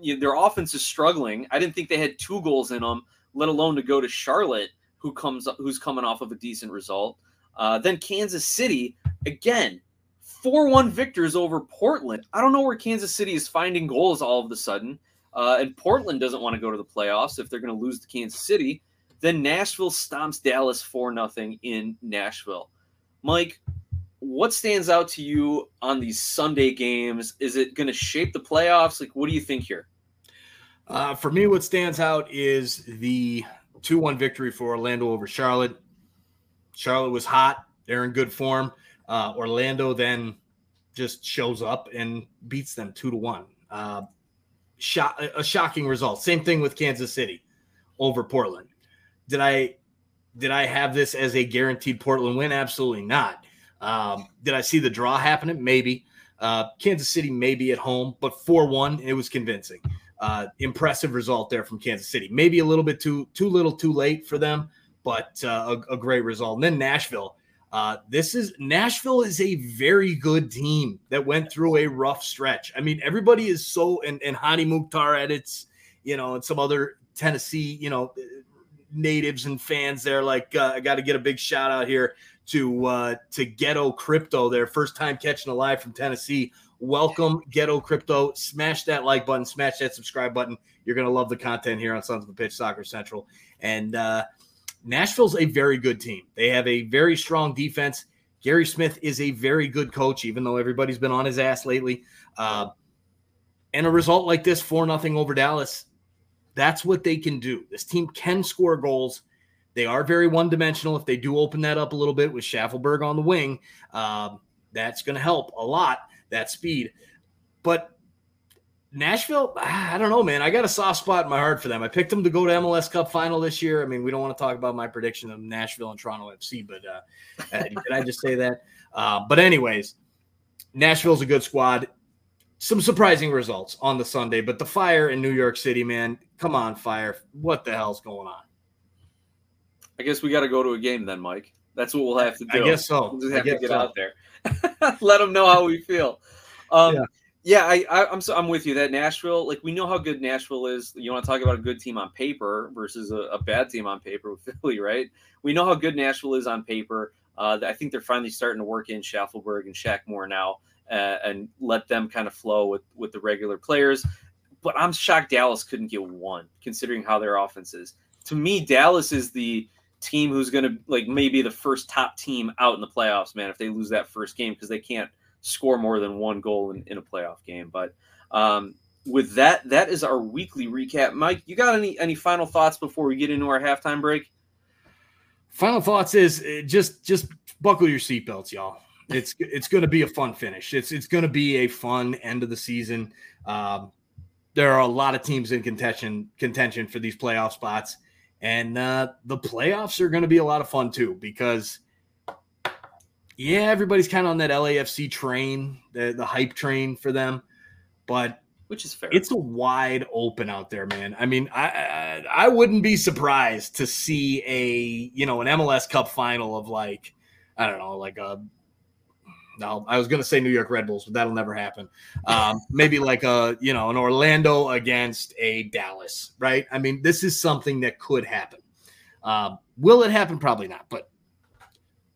you know, their offense is struggling. I didn't think they had two goals in them, let alone to go to Charlotte, who comes who's coming off of a decent result. Uh, then Kansas City again, four one victors over Portland. I don't know where Kansas City is finding goals all of a sudden, uh, and Portland doesn't want to go to the playoffs if they're going to lose to Kansas City. Then Nashville stomps Dallas four nothing in Nashville. Mike, what stands out to you on these Sunday games? Is it going to shape the playoffs? Like, what do you think here? Uh, for me, what stands out is the 2 1 victory for Orlando over Charlotte. Charlotte was hot, they're in good form. Uh, Orlando then just shows up and beats them 2 to 1. Uh, a shocking result. Same thing with Kansas City over Portland. Did I did I have this as a guaranteed Portland win? Absolutely not. Um, did I see the draw happening? Maybe. Uh, Kansas City maybe at home, but 4 1, it was convincing. Uh, impressive result there from Kansas City. Maybe a little bit too too little too late for them, but uh, a, a, great result. And then Nashville. Uh, this is Nashville is a very good team that went through a rough stretch. I mean, everybody is so and, and Hany Mukhtar edits, you know, and some other Tennessee, you know, natives and fans there. Like, uh, I got to get a big shout out here to uh, to Ghetto Crypto, their first time catching a live from Tennessee. Welcome, Ghetto Crypto. Smash that like button, smash that subscribe button. You're gonna love the content here on Sons of the Pitch Soccer Central. And uh, Nashville's a very good team. They have a very strong defense. Gary Smith is a very good coach, even though everybody's been on his ass lately. Uh, and a result like this, four nothing over Dallas, that's what they can do. This team can score goals. They are very one dimensional. If they do open that up a little bit with Shaffelburg on the wing, um, that's going to help a lot, that speed. But Nashville, I don't know, man. I got a soft spot in my heart for them. I picked them to go to MLS Cup final this year. I mean, we don't want to talk about my prediction of Nashville and Toronto FC, but uh, uh, did I just say that? Uh, but, anyways, Nashville's a good squad. Some surprising results on the Sunday, but the fire in New York City, man, come on, fire. What the hell's going on? I guess we got to go to a game then, Mike. That's what we'll have to do. I guess so. We'll just have to get so. out there. Let them know how we feel. Um, yeah. Yeah, I, I, am so, I'm with you. That Nashville, like we know how good Nashville is. You want to talk about a good team on paper versus a, a bad team on paper with Philly, right? We know how good Nashville is on paper. Uh, I think they're finally starting to work in Shaffelburg and Shaq Moore now, uh, and let them kind of flow with with the regular players. But I'm shocked Dallas couldn't get one, considering how their offense is. To me, Dallas is the team who's going to like maybe the first top team out in the playoffs, man, if they lose that first game because they can't score more than one goal in, in a playoff game. But um, with that, that is our weekly recap. Mike, you got any any final thoughts before we get into our halftime break? Final thoughts is uh, just just buckle your seatbelts, y'all. It's it's going to be a fun finish. It's it's going to be a fun end of the season. Um, there are a lot of teams in contention contention for these playoff spots. And uh, the playoffs are going to be a lot of fun too because, yeah, everybody's kind of on that LAFC train, the, the hype train for them. But which is fair. It's a wide open out there, man. I mean, I, I, I wouldn't be surprised to see a you know an MLS Cup final of like I don't know, like a no, I was going to say New York Red Bulls, but that'll never happen. Um, maybe like a you know an Orlando against a Dallas, right? I mean, this is something that could happen. Um, will it happen? Probably not. But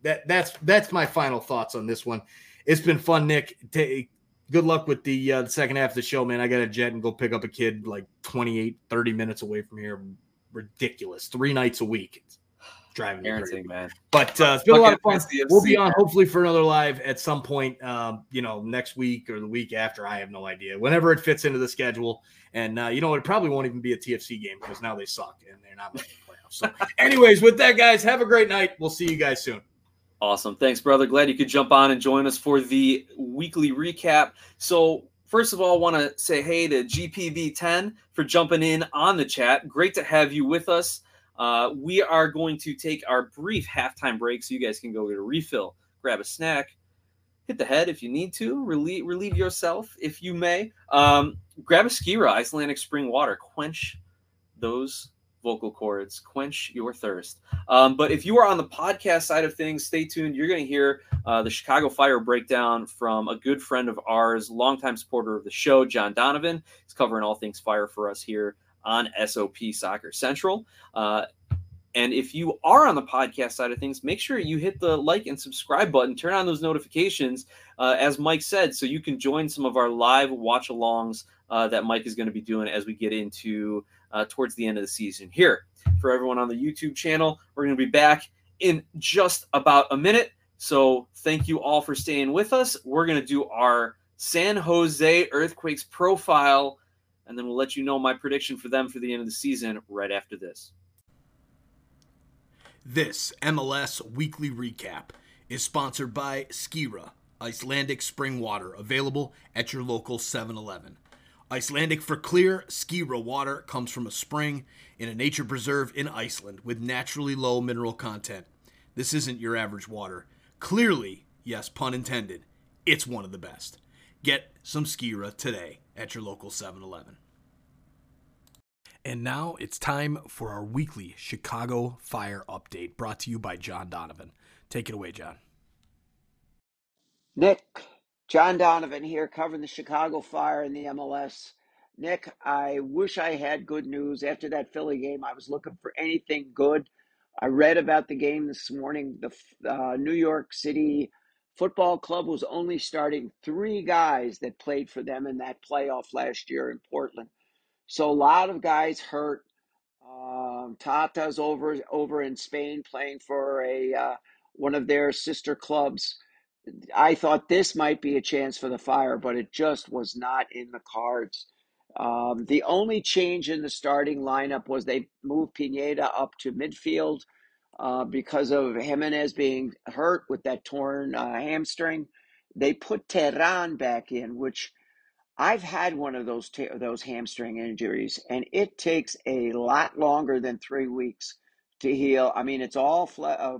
that that's that's my final thoughts on this one. It's been fun, Nick. Good luck with the, uh, the second half of the show, man. I got a jet and go pick up a kid like 28, 30 minutes away from here. Ridiculous. Three nights a week. It's driving Parenting, man. But uh, it's been a lot of fun. We'll be on hopefully for another live at some point, um, you know, next week or the week after. I have no idea. Whenever it fits into the schedule. And uh, you know, it probably won't even be a TFC game because now they suck and they're not making the playoffs. So, anyways, with that, guys, have a great night. We'll see you guys soon. Awesome. Thanks, brother. Glad you could jump on and join us for the weekly recap. So, first of all, I want to say hey to GPV10 for jumping in on the chat. Great to have you with us. Uh, we are going to take our brief halftime break so you guys can go get a refill, grab a snack, hit the head if you need to, relieve, relieve yourself if you may. Um, grab a Skira, Icelandic spring water, quench those vocal cords, quench your thirst. Um, but if you are on the podcast side of things, stay tuned. You're going to hear uh, the Chicago Fire breakdown from a good friend of ours, longtime supporter of the show, John Donovan. He's covering all things fire for us here on SOP Soccer Central. Uh, and if you are on the podcast side of things, make sure you hit the like and subscribe button, turn on those notifications, uh, as Mike said, so you can join some of our live watch alongs uh, that Mike is going to be doing as we get into uh, towards the end of the season here. For everyone on the YouTube channel, we're going to be back in just about a minute. So thank you all for staying with us. We're going to do our San Jose Earthquakes profile and then we'll let you know my prediction for them for the end of the season right after this. This MLS weekly recap is sponsored by Skira, Icelandic spring water, available at your local 7 Eleven. Icelandic for clear, Skira water comes from a spring in a nature preserve in Iceland with naturally low mineral content. This isn't your average water. Clearly, yes, pun intended, it's one of the best. Get some Skira today at your local 7 Eleven. And now it's time for our weekly Chicago Fire update brought to you by John Donovan. Take it away, John. Nick, John Donovan here covering the Chicago Fire in the MLS. Nick, I wish I had good news. After that Philly game, I was looking for anything good. I read about the game this morning. The uh, New York City Football Club was only starting three guys that played for them in that playoff last year in Portland. So a lot of guys hurt. Um, Taty's over over in Spain playing for a uh, one of their sister clubs. I thought this might be a chance for the Fire, but it just was not in the cards. Um, the only change in the starting lineup was they moved Pineda up to midfield uh, because of Jimenez being hurt with that torn uh, hamstring. They put Terán back in, which I've had one of those those hamstring injuries, and it takes a lot longer than three weeks to heal. I mean, it's all fle- uh,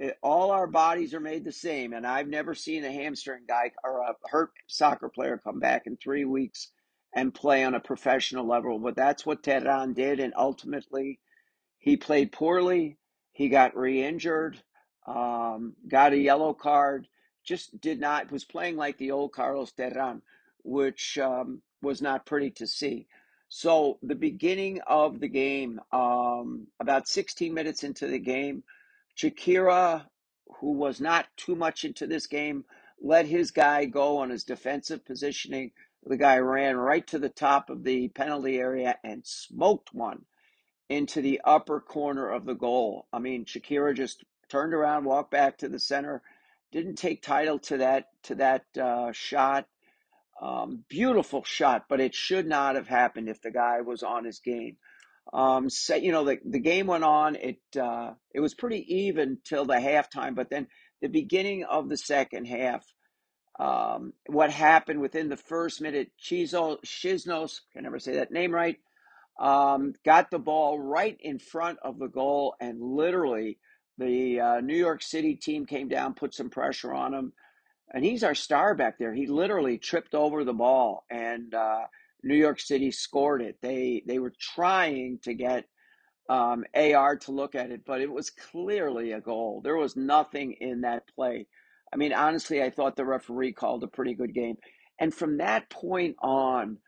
it, all our bodies are made the same, and I've never seen a hamstring guy or a hurt soccer player come back in three weeks and play on a professional level. But that's what Terán did, and ultimately, he played poorly. He got re-injured, um, got a yellow card. Just did not was playing like the old Carlos Terán which um, was not pretty to see. So the beginning of the game, um, about 16 minutes into the game, Shaqiri, who was not too much into this game, let his guy go on his defensive positioning. The guy ran right to the top of the penalty area and smoked one into the upper corner of the goal. I mean, Shaqiri just turned around, walked back to the center, didn't take title to that to that uh, shot. Um, beautiful shot, but it should not have happened if the guy was on his game. Um, you know, the, the game went on. It uh, it was pretty even till the halftime, but then the beginning of the second half, um, what happened within the first minute, Chizo, Shiznos, can never say that name right, um, got the ball right in front of the goal, and literally the uh, New York City team came down, put some pressure on him and he's our star back there. He literally tripped over the ball, and uh, New York City scored it. They they were trying to get um, AR to look at it, but it was clearly a goal. There was nothing in that play. I mean, honestly, I thought the referee called a pretty good game. And from that point on,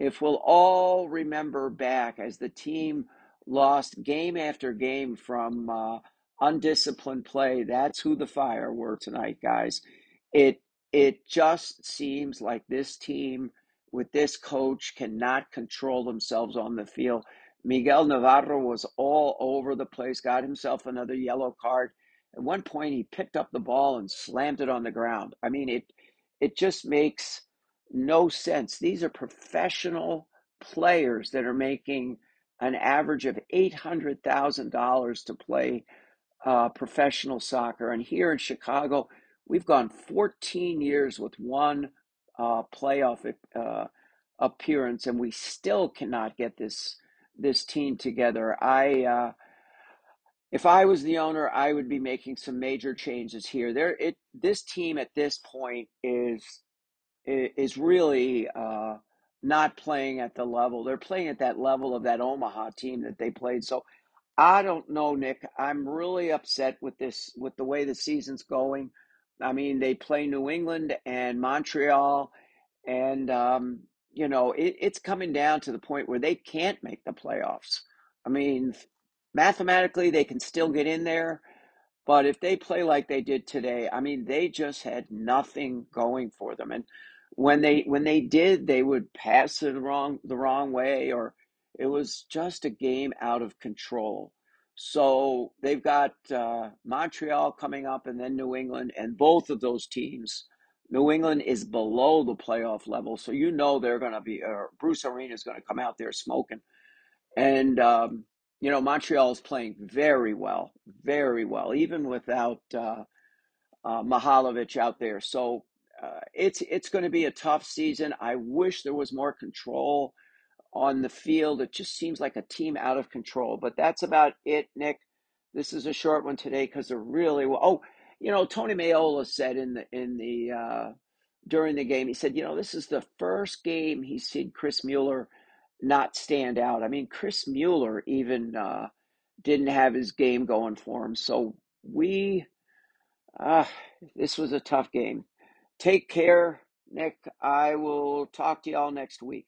if we'll all remember back as the team lost game after game from uh, undisciplined play, that's who the fire were tonight, guys. It it just seems like this team with this coach cannot control themselves on the field. Miguel Navarro was all over the place, got himself another yellow card. At one point, he picked up the ball and slammed it on the ground. I mean, it it just makes no sense. These are professional players that are making an average of eight hundred thousand dollars to play uh, professional soccer, and here in Chicago, we've gone fourteen years with one uh, playoff uh, appearance, and we still cannot get this this team together. I uh, if I was the owner, I would be making some major changes here. There, it this team at this point is is really uh, not playing at the level. They're playing at that level of that Omaha team that they played. So I don't know, Nick. I'm really upset with this, with the way the season's going. I mean, they play New England and Montreal, and um, you know it, it's coming down to the point where they can't make the playoffs. I mean, mathematically they can still get in there, but if they play like they did today, I mean, they just had nothing going for them. And when they when they did, they would pass it wrong the wrong way, or it was just a game out of control. So they've got uh, Montreal coming up, and then New England, and both of those teams. New England is below the playoff level, so you know they're going to be. Bruce Arena is going to come out there smoking, and um, you know Montreal is playing very well, very well, even without uh, uh, Mihailovic out there. So uh, it's it's going to be a tough season. I wish there was more control on the field. It just seems like a team out of control. But that's about it, Nick. This is a short one today because they're really well. Oh, you know, Tony Meola said in the in the uh, during the game, he said, you know, this is the first game he's seen Chris Mueller not stand out. I mean, Chris Mueller even uh, didn't have his game going for him. So we, uh, this was a tough game. Take care, Nick. I will talk to y'all next week.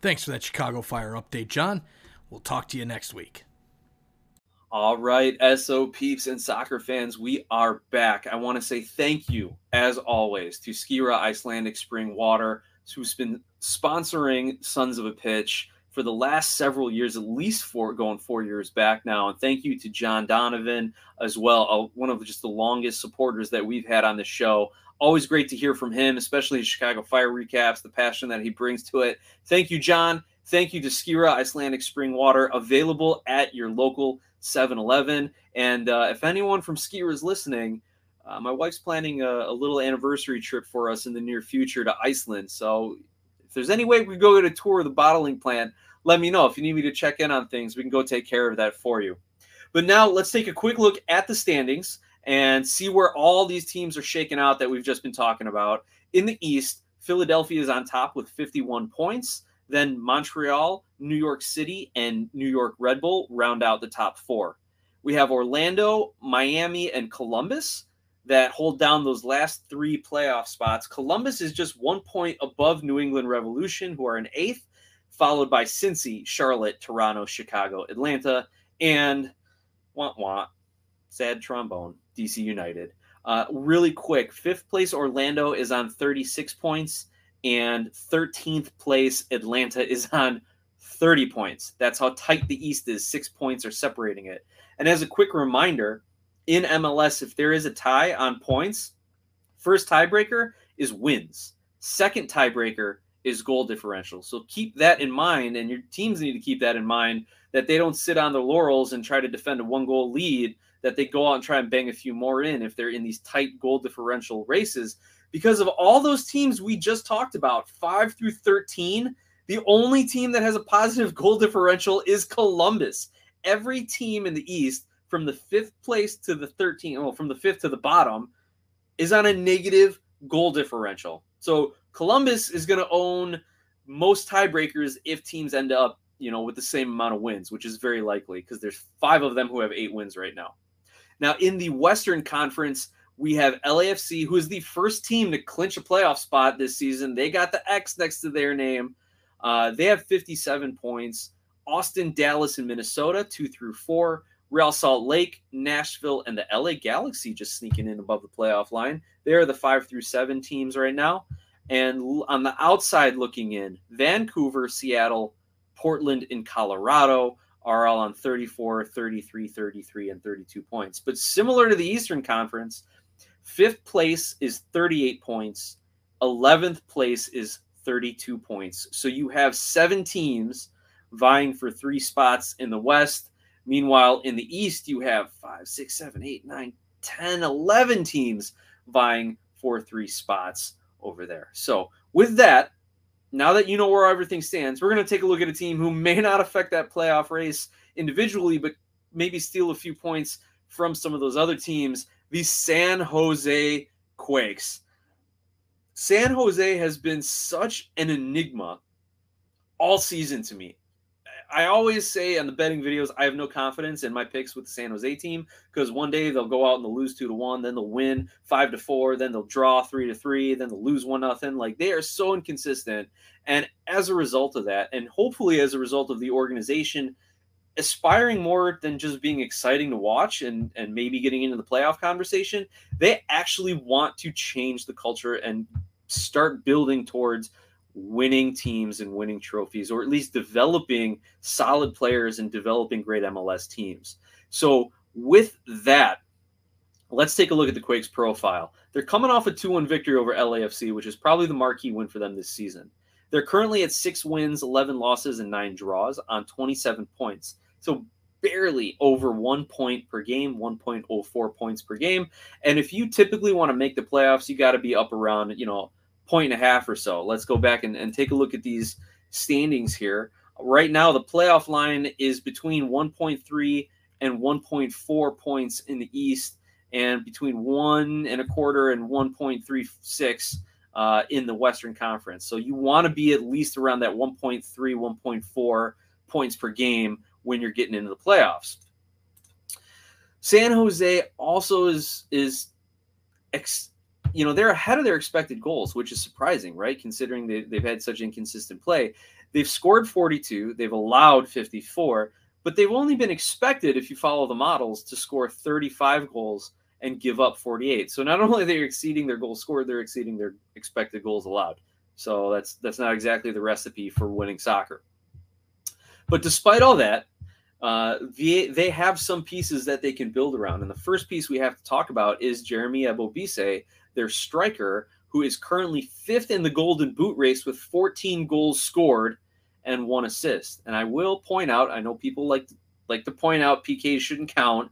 Thanks for that Chicago Fire update, John. We'll talk to you next week. All right, SO peeps and soccer fans, we are back. I want to say thank you, as always, to Skira Icelandic Spring Water, who's been sponsoring Sons of a Pitch for the last several years, at least four going four years back now. And thank you to John Donovan as well, uh, one of just the longest supporters that we've had on the show. Always great to hear from him, especially his Chicago Fire recaps, the passion that he brings to it. Thank you, John. Thank you to Skira Icelandic Spring Water, available at your local 7 Eleven. And uh, if anyone from Skira is listening, uh, my wife's planning a, a, little anniversary trip for us in the near future to Iceland. So if there's any way we could go get a tour of the bottling plant, let me know. If you need me to check in on things, we can go take care of that for you. But now let's take a quick look at the standings and see where all these teams are shaking out that we've just been talking about. In the East, Philadelphia is on top with 51 points. Then Montreal, New York City, and New York Red Bull round out the top four. We have Orlando, Miami, and Columbus that hold down those last three playoff spots. Columbus is just one point above New England Revolution, who are in eighth followed by Cincy, Charlotte, Toronto, Chicago, Atlanta, and want want sad trombone, DC United. Uh, really quick, fifth place Orlando is on 36 points, and 13th place Atlanta is on 30 points. That's how tight the East is. Six points are separating it. And as a quick reminder, in MLS, if there is a tie on points, first tiebreaker is wins. Second tiebreaker is goal differential. So keep that in mind, and your teams need to keep that in mind that they don't sit on their laurels and try to defend a one goal lead, that they go out and try and bang a few more in if they're in these tight goal differential races. Because of all those teams we just talked about, five through 13, the only team that has a positive goal differential is Columbus. Every team in the East, from the fifth place to the 13, well, from the fifth to the bottom, is on a negative goal differential. So Columbus is going to own most tiebreakers if teams end up, you know, with the same amount of wins, which is very likely because there's five of them who have eight wins right now. Now, in the Western Conference, we have LAFC, who is the first team to clinch a playoff spot this season. They got the X next to their name. Uh, they have 57 points. Austin, Dallas, and Minnesota, two through four. Real Salt Lake, Nashville, and the LA Galaxy just sneaking in above the playoff line. They are the five through seven teams right now. And on the outside looking in, Vancouver, Seattle, Portland, and Colorado are all on 34, 33, 33, and 32 points. But similar to the Eastern Conference, fifth place is 38 points, 11th place is 32 points. So you have seven teams vying for three spots in the West. Meanwhile, in the East, you have five, six, seven, eight, nine, 10, 11 teams vying for three spots over there. So, with that, now that you know where everything stands, we're going to take a look at a team who may not affect that playoff race individually, but maybe steal a few points from some of those other teams. The San Jose Quakes. San Jose has been such an enigma all season to me. I always say on the betting videos, I have no confidence in my picks with the San Jose team because one day they'll go out and they'll lose two to one, then they'll win five to four, then they'll draw three to three, then they'll lose one nothing. Like they are so inconsistent. And as a result of that, and hopefully as a result of the organization aspiring more than just being exciting to watch and, and maybe getting into the playoff conversation, they actually want to change the culture and start building towards winning teams and winning trophies, or at least developing solid players and developing great MLS teams. So, with that, let's take a look at the Quakes profile. They're coming off a 2 1 victory over LAFC, which is probably the marquee win for them this season. They're currently at six wins, 11 losses, and nine draws on 27 points. So, barely over one point per game, 1.04 points per game. And if you typically want to make the playoffs, you got to be up around, you know, point and a half or so. Let's go back and, and take a look at these standings here. Right now, the playoff line is between 1.3 and 1.4 points in the East, and between one and a quarter and 1.36 uh, in the Western Conference. So you want to be at least around that 1.3, 1.4 points per game when you're getting into the playoffs. San Jose also is is ex- you know they're ahead of their expected goals, which is surprising, right? Considering they, they've had such inconsistent play. They've scored 42, they've allowed 54, but they've only been expected, if you follow the models, to score 35 goals and give up 48. So not only are they exceeding their goals scored, they're exceeding their expected goals allowed. So that's that's not exactly the recipe for winning soccer. But despite all that, uh, they, they have some pieces that they can build around. And the first piece we have to talk about is Jeremy Ebobisse, their striker, who is currently fifth in the Golden Boot race with 14 goals scored and one assist. And I will point out, I know people like like to point out PKs shouldn't count.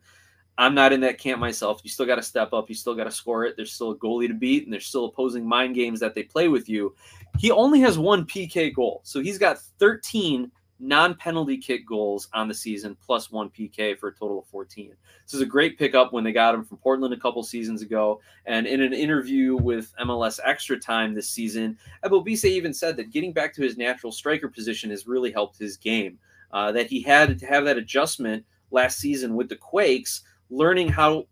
I'm not in that camp myself. You still got to step up. You still got to score it. There's still a goalie to beat, and there's still opposing mind games that they play with you. He only has one PK goal, so he's got 13 non-penalty kick goals on the season plus one PK for a total of 14. This is a great pickup when they got him from Portland a couple seasons ago. And in an interview with MLS Extra Time this season, Ebobisse even said that getting back to his natural striker position has really helped his game. Uh, that he had to have that adjustment last season with the Quakes, learning how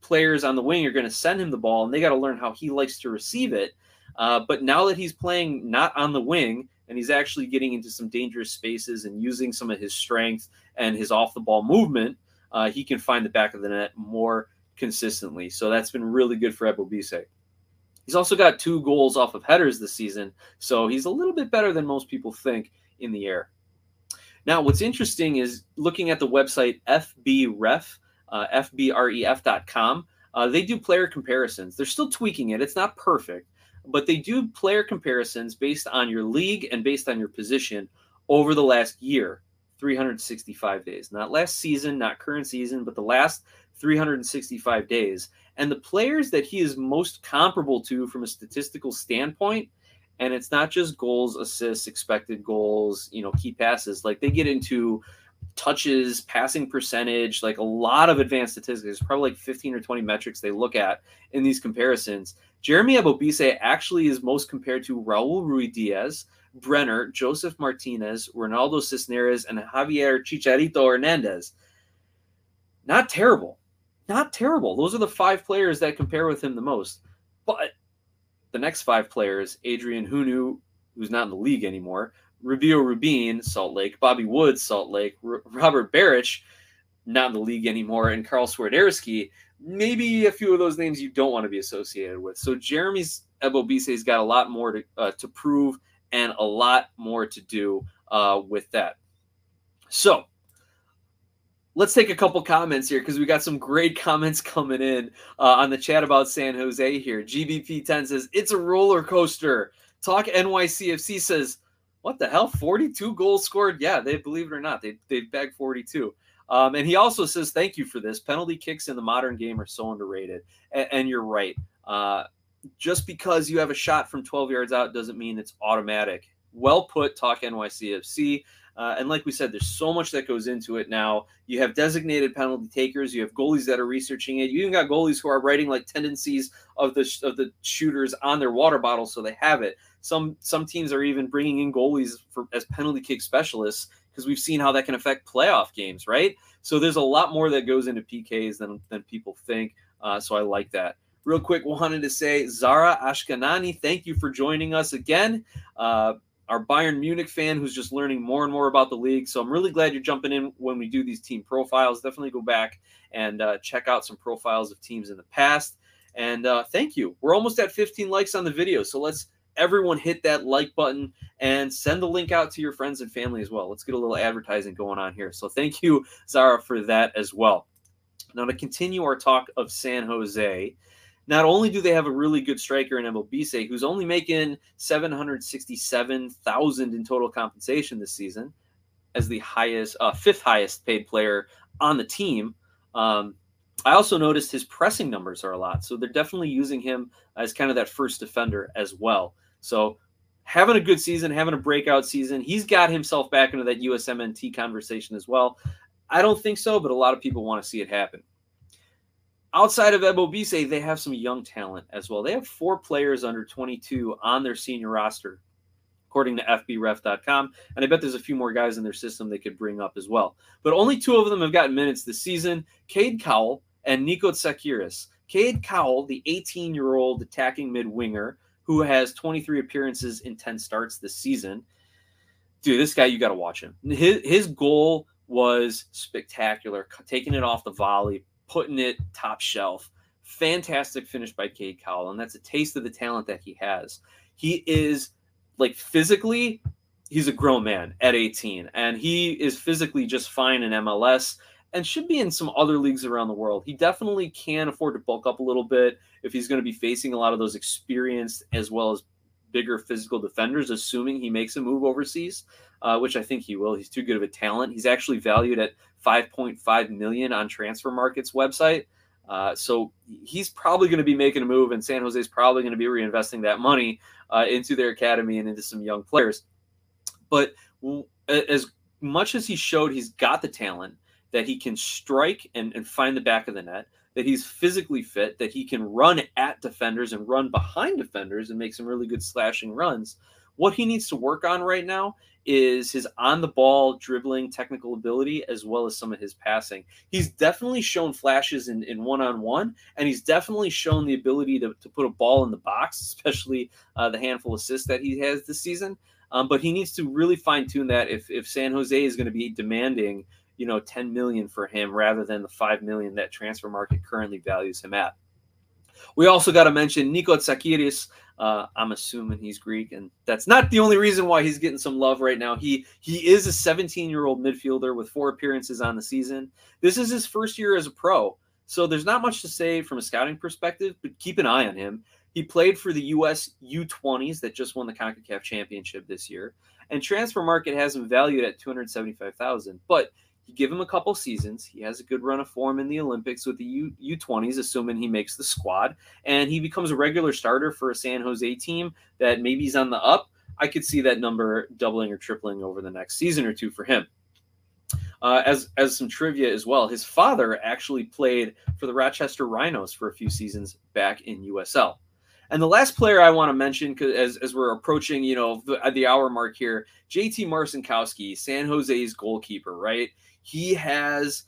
players on the wing are going to send him the ball, and they got to learn how he likes to receive it. Uh, but now that he's playing not on the wing, and he's actually getting into some dangerous spaces and using some of his strength and his off the ball movement, uh, he can find the back of the net more consistently. So that's been really good for Ebobisse. He's also got two goals off of headers this season, so he's a little bit better than most people think in the air. Now, what's interesting is looking at the website FBref, uh, FBREF.com. Uh, they do player comparisons. They're still tweaking it. It's not perfect, but they do player comparisons based on your league and based on your position over the last year 365 days. Not last season not current season but the last 365 days. And the players that he is most comparable to from a statistical standpoint and it's not just goals assists expected goals you know key passes like they get into touches passing percentage like a lot of advanced statistics. There's probably like 15 or 20 metrics they look at in these comparisons Jeremy Ebobisse actually is most compared to Raul Ruidiaz, Brenner, Josef Martinez, Ronaldo Cisneros, and Javier Chicharito Hernandez. Not terrible. not terrible. Those are the five players that compare with him the most. But the next five players, Adrien Hunou, who's not in the league anymore, Rubio Rubin, Salt Lake, Bobby Woods, Salt Lake, R- Robert Beric, not in the league anymore, and Carl Swiderski, maybe a few of those names you don't want to be associated with. So Jeremy's Ebobisse has got a lot more to, uh, to prove and a lot more to do uh, with that. So let's take a couple comments here because we got some great comments coming in uh, on the chat about San Jose here. GBP10 says, It's a roller coaster. Talk NYCFC says, What the hell? 42 goals scored? Yeah, they believe it or not, they, they bagged 42. Um, and he also says, Thank you for this. Penalty kicks in the modern game are so underrated. And, and you're right. Uh, just because you have a shot from 12 yards out doesn't mean it's automatic. Well put, Talk NYCFC. Uh, and like we said, there's so much that goes into it now. You have designated penalty takers. You have goalies that are researching it. You even got goalies who are writing like tendencies of the of the shooters on their water bottles so they have it. Some some teams are even bringing in goalies for as penalty kick specialists because we've seen how that can affect playoff games, right? So there's a lot more that goes into PKs than than people think. Uh, so I like that. Real quick, wanted to say Zara Ashkanani, thank you for joining us again. Uh, our Bayern Munich fan who's just learning more and more about the league. So I'm really glad you're jumping in when we do these team profiles. Definitely go back and uh, check out some profiles of teams in the past. And uh, thank you. We're almost at 15 likes on the video. So let's everyone hit that like button and send the link out to your friends and family as well. Let's get a little advertising going on here. So thank you, Zara, for that as well. Now, to continue our talk of San Jose, not only do they have a really good striker in Ebobisse, who's only making 767,000 in total compensation this season, as the highest, uh, fifth highest paid player on the team. Um, I also noticed his pressing numbers are a lot, so they're definitely using him as kind of that first defender as well. So having a good season, having a breakout season, he's got himself back into that USMNT conversation as well. I don't think so, but a lot of people want to see it happen outside of Ebobisse, they have some young talent as well. They have four players under 22 on their senior roster, according to FBref.com. And I bet there's a few more guys in their system they could bring up as well. But only two of them have gotten minutes this season Cade Cowell and Nico Tsakiris. Cade Cowell, the 18 year old attacking mid winger who has 23 appearances in 10 starts this season. Dude, this guy, you got to watch him. His, his goal was spectacular, taking it off the volley, putting it top shelf. Fantastic finish by Cade Cowell, and that's a taste of the talent that he has. He is like physically, he's a grown man at 18, and he is physically just fine in MLS and should be in some other leagues around the world. He definitely can afford to bulk up a little bit if he's going to be facing a lot of those experienced as well as bigger physical defenders, assuming he makes a move overseas, uh, which I think he will. He's too good of a talent. He's actually valued at 5.5 million on Transfermarkt's website. Uh, so he's probably going to be making a move, and San Jose is probably going to be reinvesting that money uh, into their academy and into some young players. But as much as he showed he's got the talent that he can strike and, and find the back of the net, that he's physically fit, that he can run at defenders and run behind defenders and make some really good slashing runs. What he needs to work on right now is his on the ball dribbling technical ability as well as some of his passing. He's definitely shown flashes in, one-on-one, and he's definitely shown the ability to, to put a ball in the box, especially uh, the handful of assists that he has this season. Um, but he needs to really fine tune that if, if San Jose is going to be demanding, you know, 10 million for him rather than the 5 million that Transfermarkt currently values him at. We also got to mention Nico Tsakiris. Uh, I'm assuming he's Greek, and that's not the only reason why he's getting some love right now. He he is a 17 year old midfielder with four appearances on the season. This is his first year as a pro, so there's not much to say from a scouting perspective. But keep an eye on him. He played for the U.S. U20s that just won the Concacaf Championship this year, and Transfermarkt has him valued at 275,000. But you give him a couple seasons. He has a good run of form in the Olympics with the U, U20s, assuming he makes the squad, and he becomes a regular starter for a San Jose team that maybe he's on the up. I could see that number doubling or tripling over the next season or two for him. Uh, as as some trivia as well, his father actually played for the Rochester Rhinos for a few seasons back in USL. And the last player I want to mention, as, as we're approaching, you know, the, the hour mark here, JT Marcinkowski, San Jose's goalkeeper, right? He has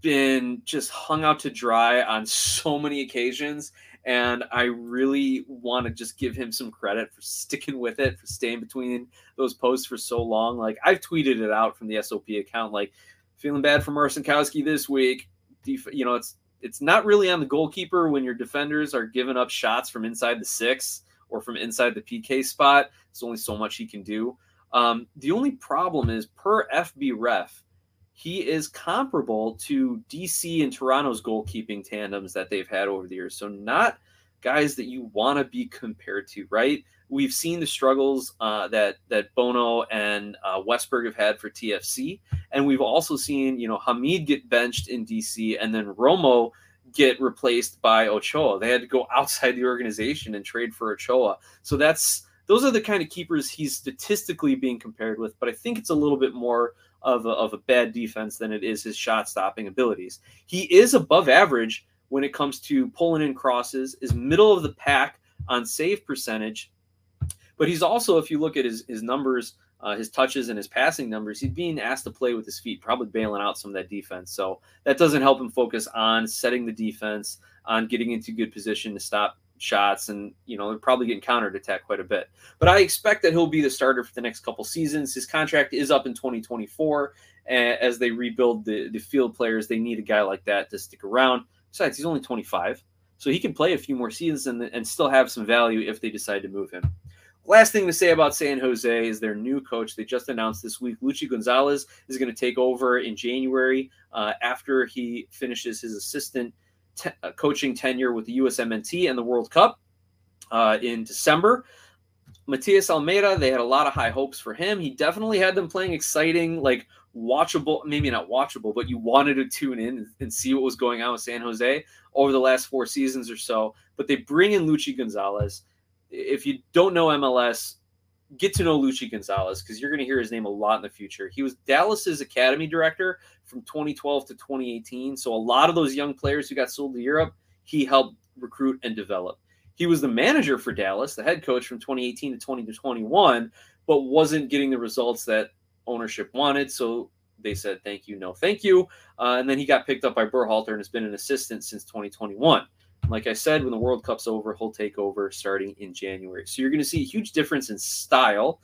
been just hung out to dry on so many occasions. And I really want to just give him some credit for sticking with it, for staying between those posts for so long. Like I've tweeted it out from the SOP account, like feeling bad for Marcinkowski this week. You know, it's it's not really on the goalkeeper when your defenders are giving up shots from inside the six or from inside the PK spot. There's only so much he can do. Um, the only problem is per FB ref, he is comparable to DC and Toronto's goalkeeping tandems that they've had over the years. So not guys that you want to be compared to, right? We've seen the struggles uh, that that Bono and uh, Westberg have had for TFC, and we've also seen you know Hamid get benched in DC, and then Romo get replaced by Ochoa. They had to go outside the organization and trade for Ochoa. So that's those are the kind of keepers he's statistically being compared with, but I think it's a little bit more of a, of a bad defense than it is his shot stopping abilities. He is above average when it comes to pulling in crosses, is middle of the pack on save percentage, but he's also, if you look at his, his numbers, uh, his touches and his passing numbers, he's being asked to play with his feet, probably bailing out some of that defense. So that doesn't help him focus on setting the defense, on getting into good position to stop shots and you know they're probably getting countered attack quite a bit. But i expect that he'll be the starter for the next couple seasons. His contract is up in 2024 and as they rebuild the, the field players. They need a guy like that to stick around. Besides he's only 25 so he can play a few more seasons and, and still have some value if they decide to move him. Last thing to say about san jose is their new coach. They just announced this week luchi gonzalez is going to take over in january uh, after he finishes his assistant te- uh, coaching tenure with the USMNT and the World Cup uh, in December. Matias Almeyda, they had a lot of high hopes for him. He definitely had them playing exciting, like watchable, maybe not watchable, but you wanted to tune in and see what was going on with San Jose over the last four seasons or so. But they bring in Luchi Gonzalez. If you don't know MLS, get to know Luchi Gonzalez because you're going to hear his name a lot in the future. He was Dallas's academy director from 2012 to 2018. So a lot of those young players who got sold to Europe, he helped recruit and develop. He was the manager for Dallas, the head coach from 2018 to 2021, but wasn't getting the results that ownership wanted. So they said, thank you, no, thank you. Uh, and then he got picked up by Berhalter and has been an assistant since 2021. Like I said, when the World Cup's over, he'll take over starting in January. So you're going to see a huge difference in style.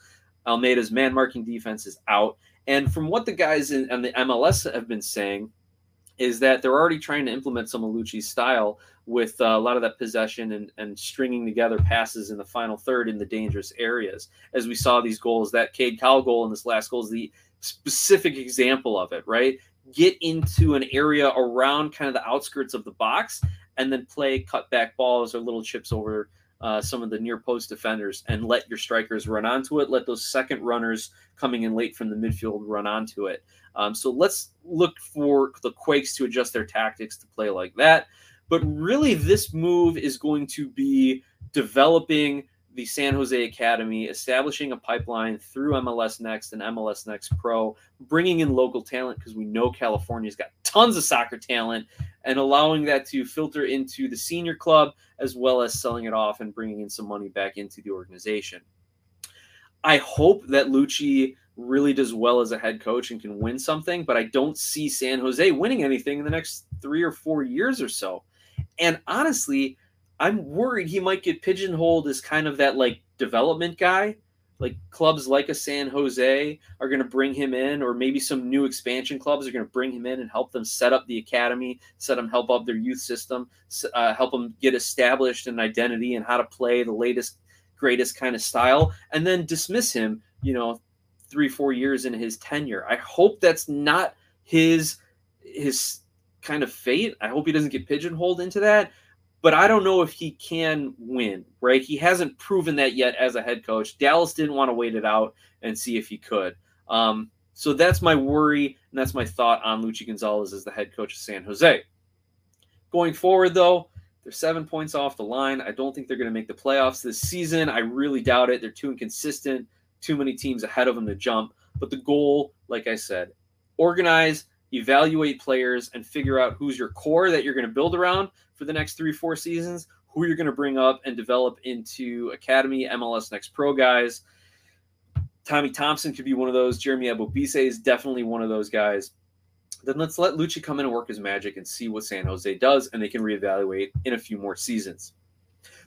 Almeyda's man marking defense is out. And from what the guys in, the MLS have been saying, is that they're already trying to implement some of Luchi's style with uh, a lot of that possession and, and stringing together passes in the final third in the dangerous areas. As we saw these goals, that Cade Cowell goal in this last goal is the specific example of it, right? Get into an area around kind of the outskirts of the box and then play cut back balls or little chips over uh, some of the near post defenders and let your strikers run onto it. Let those second runners coming in late from the midfield run onto it. Um, so let's look for the Quakes to adjust their tactics to play like that. But really, this move is going to be developing the San Jose Academy, establishing a pipeline through MLS Next and MLS Next Pro, bringing in local talent because we know California's got tons of soccer talent, and allowing that to filter into the senior club as well as selling it off and bringing in some money back into the organization. I hope that Luchi really does well as a head coach and can win something, but I don't see San Jose winning anything in the next three or four years or so. And honestly, I'm worried he might get pigeonholed as kind of that like development guy. Like clubs like a San Jose are going to bring him in, or maybe some new expansion clubs are going to bring him in and help them set up the academy, set them help up their youth system, uh, help them get established an identity and how to play the latest, greatest kind of style, and then dismiss him. You know, three, four years in his tenure. I hope that's not his his kind of fate. I hope he doesn't get pigeonholed into that but I don't know if he can win, right? He hasn't proven that yet as a head coach. Dallas didn't want to wait it out and see if he could. Um, so that's my worry, and that's my thought on Luchi Gonzalez as the head coach of San Jose. Going forward, though, they're seven points off the line. I don't think they're going to make the playoffs this season. I really doubt it. They're too inconsistent, too many teams ahead of them to jump. But the goal, like I said, organize, evaluate players, and figure out who's your core that you're going to build around for the next three, four seasons, who you're going to bring up and develop into Academy, MLS Next Pro guys. Tommy Thompson could be one of those. Jeremy Ebobisse is definitely one of those guys. then let's let Luchi come in and work his magic and see what San Jose does, and they can reevaluate in a few more seasons.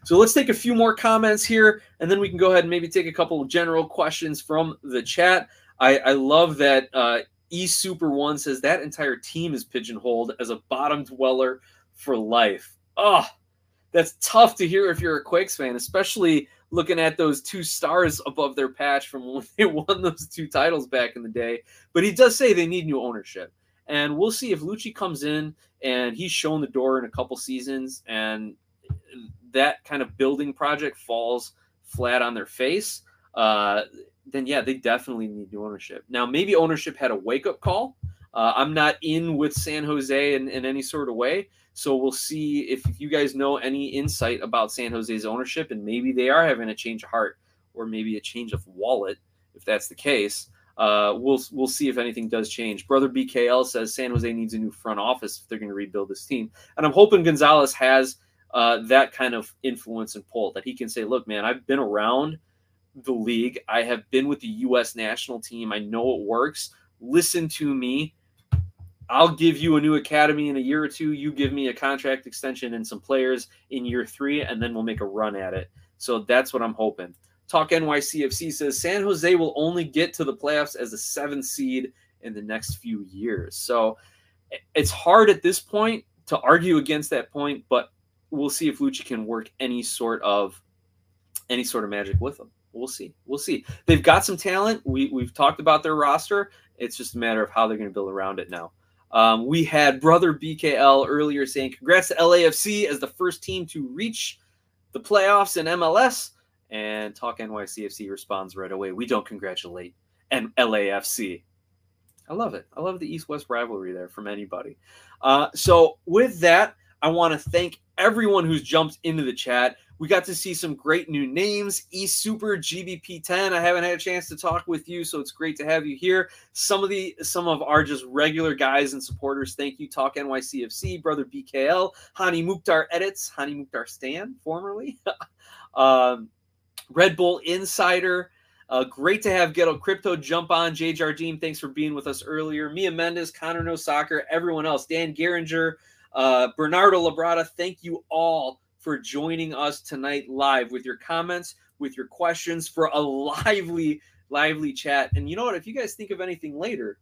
So let's take a few more comments here, and then we can go ahead and maybe take a couple of general questions from the chat. I, I love that uh, E Super One says that entire team is pigeonholed as a bottom dweller for life. Oh, that's tough to hear if you're a Quakes fan, especially looking at those two stars above their patch from when they won those two titles back in the day. But he does say they need new ownership. And we'll see if Luchi comes in and he's shown the door in a couple seasons and that kind of building project falls flat on their face. Uh, then yeah, they definitely need new ownership. Now, maybe ownership had a wake up call. Uh, I'm not in with San Jose in, in any sort of way. So we'll see if, you guys know any insight about San Jose's ownership and maybe they are having a change of heart or maybe a change of wallet, if that's the case. Uh, we'll we'll see if anything does change. Brother BKL says San Jose needs a new front office if they're going to rebuild this team, and I'm hoping Gonzalez has uh, that kind of influence and pull that he can say, "Look, man, I've been around the league. I have been with the U.S. national team. I know it works. Listen to me. I'll give you a new academy in a year or two. You give me a contract extension and some players in year three, and then we'll make a run at it. So that's what I'm hoping. Talk NYCFC says San Jose will only get to the playoffs as a seventh seed in the next few years. So it's hard at this point to argue against that point, but we'll see if Luchi can work any sort of any sort of magic with them we'll see. We'll see. They've got some talent. We we've talked about their roster. It's just a matter of how they're going to build around it now. Um, we had brother BKL earlier saying, "Congrats to LAFC as the first team to reach the playoffs in MLS." And Talk NYCFC responds right away, "We don't congratulate and LAFC." I love it. I love the East-West rivalry there from anybody. Uh, so with that, I want to thank everyone who's jumped into the chat. We got to see some great new names. E Super GBP10. I haven't had a chance to talk with you, so it's great to have you here. Some of the some of our just regular guys and supporters. Thank you, Talk NYCFC, brother BKL, Hani Mukhtar edits, Hani Mukhtar Stan, formerly, um, Red Bull Insider. Uh, great to have Ghetto Crypto jump on. Jay Jardim, thanks for being with us earlier. Mia Mendes, Connor No Soccer, everyone else, Dan Geringer, uh, Bernardo Labrada, thank you all for joining us tonight live with your comments, with your questions, for a lively, lively chat. And you know what? If you guys think of anything later,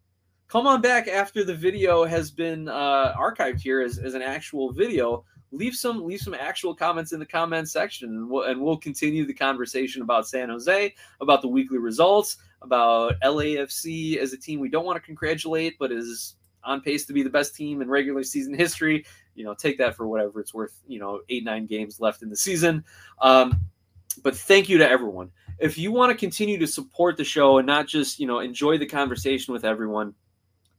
come on back after the video has been uh, archived here as, as an actual video. Leave some leave some actual comments in the comment section, and we'll, and we'll continue the conversation about San Jose, about the weekly results, about LAFC as a team we don't want to congratulate, but is on pace to be the best team in regular season history. You know, take that for whatever it's worth. You know, eight nine games left in the season. Um, but thank you to everyone. If you want to continue to support the show and not just you know enjoy the conversation with everyone,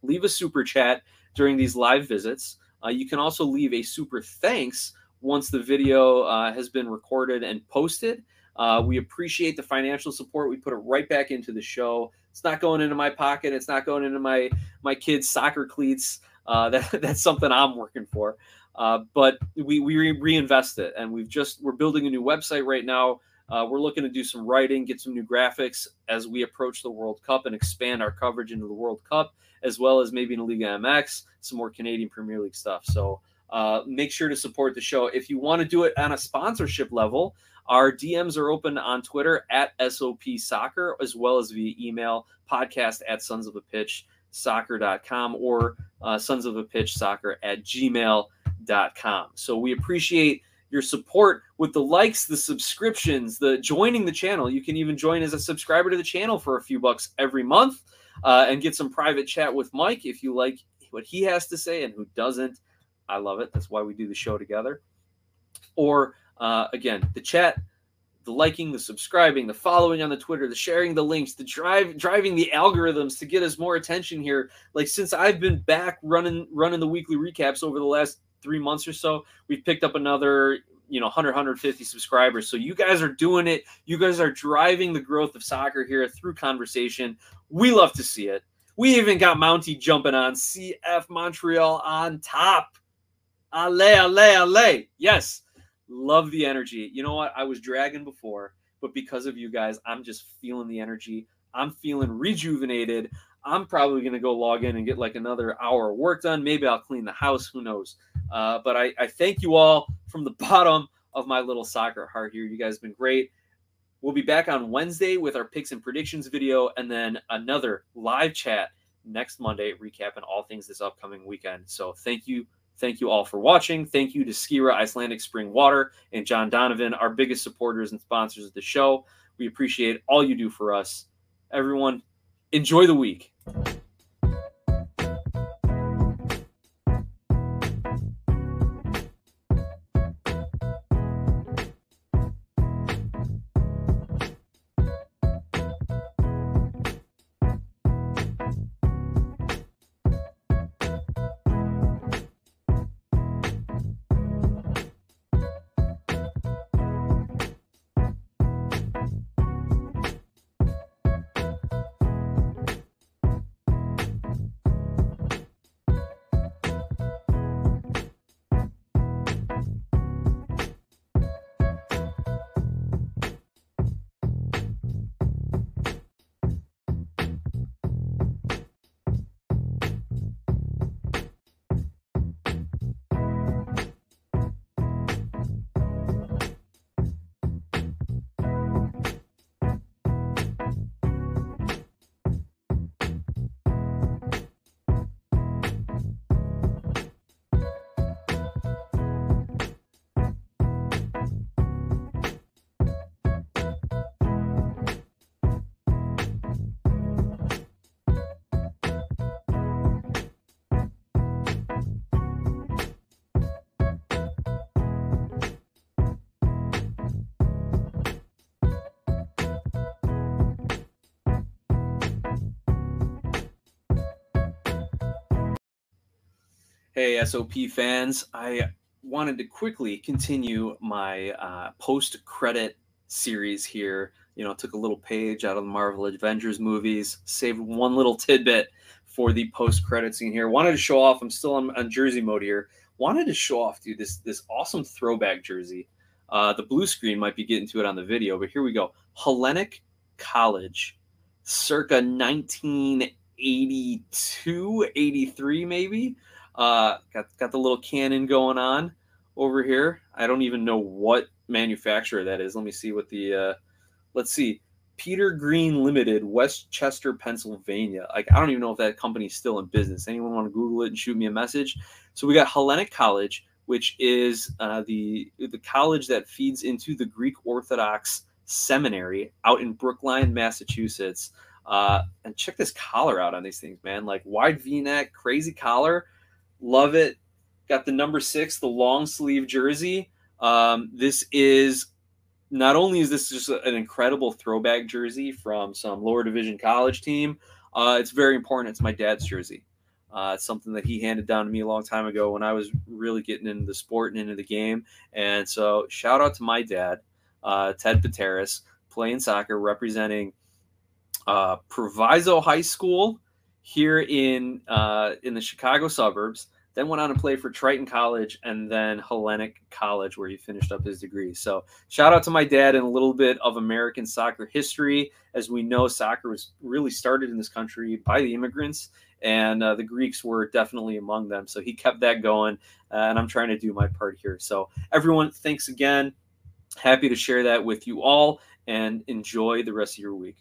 leave a super chat during these live visits. Uh, you can also leave a super thanks once the video uh, has been recorded and posted. Uh, we appreciate the financial support. We put it right back into the show. It's not going into my pocket. It's not going into my my kids' soccer cleats. Uh, that, that's something I'm working for. Uh, but we we re- reinvest it, and we've just we're building a new website right now. Uh, we're looking to do some writing, get some new graphics as we approach the World Cup and expand our coverage into the World Cup, as well as maybe in the Liga MX, some more Canadian Premier League stuff. So uh, make sure to support the show. If you want to do it on a sponsorship level, our DMs are open on Twitter at SOP Soccer, as well as via email podcast at sons of a pitch soccer.com or uh, sons of a pitch soccer at gmail.com. So we appreciate your support with the likes, the subscriptions, the joining the channel. You can even join as a subscriber to the channel for a few bucks every month uh, and get some private chat with Mike if you like what he has to say and who doesn't. I love it. That's why we do the show together. Or uh, again, the chat, the liking, the subscribing, the following on the Twitter, the sharing the links, the drive driving the algorithms to get us more attention here. Like since I've been back running running the weekly recaps over the last three months or so, we've picked up another you know 100 150 subscribers. So you guys are doing it. You guys are driving the growth of soccer here through conversation. We love to see it. We even got mounty jumping on cf montreal on top. Ale ale ale. Yes Love the energy. You know what? I was dragging before, but because of you guys, I'm just feeling the energy. I'm feeling rejuvenated. I'm probably going to go log in and get like another hour of work done. Maybe I'll clean the house. Who knows? Uh, but I, I thank you all from the bottom of my little soccer heart here. You guys have been great. We'll be back on Wednesday with our picks and predictions video, and then another live chat next Monday, recapping all things this upcoming weekend. So thank you. Thank you all for watching. Thank you to Skira Icelandic Spring Water and John Donovan, our biggest supporters and sponsors of the show. We appreciate all you do for us. Everyone, enjoy the week. Hey, SOP fans. I wanted to quickly continue my uh, post credit series here. You know, took a little page out of the Marvel Avengers movies, saved one little tidbit for the post credit scene here. Wanted to show off, I'm still on, on jersey mode here. Wanted to show off, dude, this, this awesome throwback jersey. Uh, the blue screen might be getting to it on the video, but here we go. Hellenic College, circa 1982, 83, maybe. Uh, got got the little cannon going on over here. I don't even know what manufacturer that is. Let me see what the uh, let's see. Peter Green Limited, West Chester, Pennsylvania. Like I don't even know if that company's still in business. Anyone want to Google it and shoot me a message? So we got Hellenic College, which is uh, the the college that feeds into the Greek Orthodox Seminary out in Brookline, Massachusetts. Uh, and check this collar out on these things, man. Like wide V-neck, crazy collar Love it. Got the number six, the long sleeve jersey. Um, this is not only is this just an incredible throwback jersey from some lower division college team, uh, it's very important. It's my dad's jersey. Uh, it's something that he handed down to me a long time ago when I was really getting into the sport and into the game. And so, shout out to my dad, uh, Ted Pateris, playing soccer, representing uh, Proviso High School here in uh, in the Chicago suburbs. Then went on to play for Triton College and then Hellenic College, where he finished up his degree. So shout out to my dad and a little bit of American soccer history. As we know, soccer was really started in this country by the immigrants, and uh, the Greeks were definitely among them. So he kept that going, uh, and I'm trying to do my part here. So everyone, thanks again. Happy to share that with you all, and enjoy the rest of your week.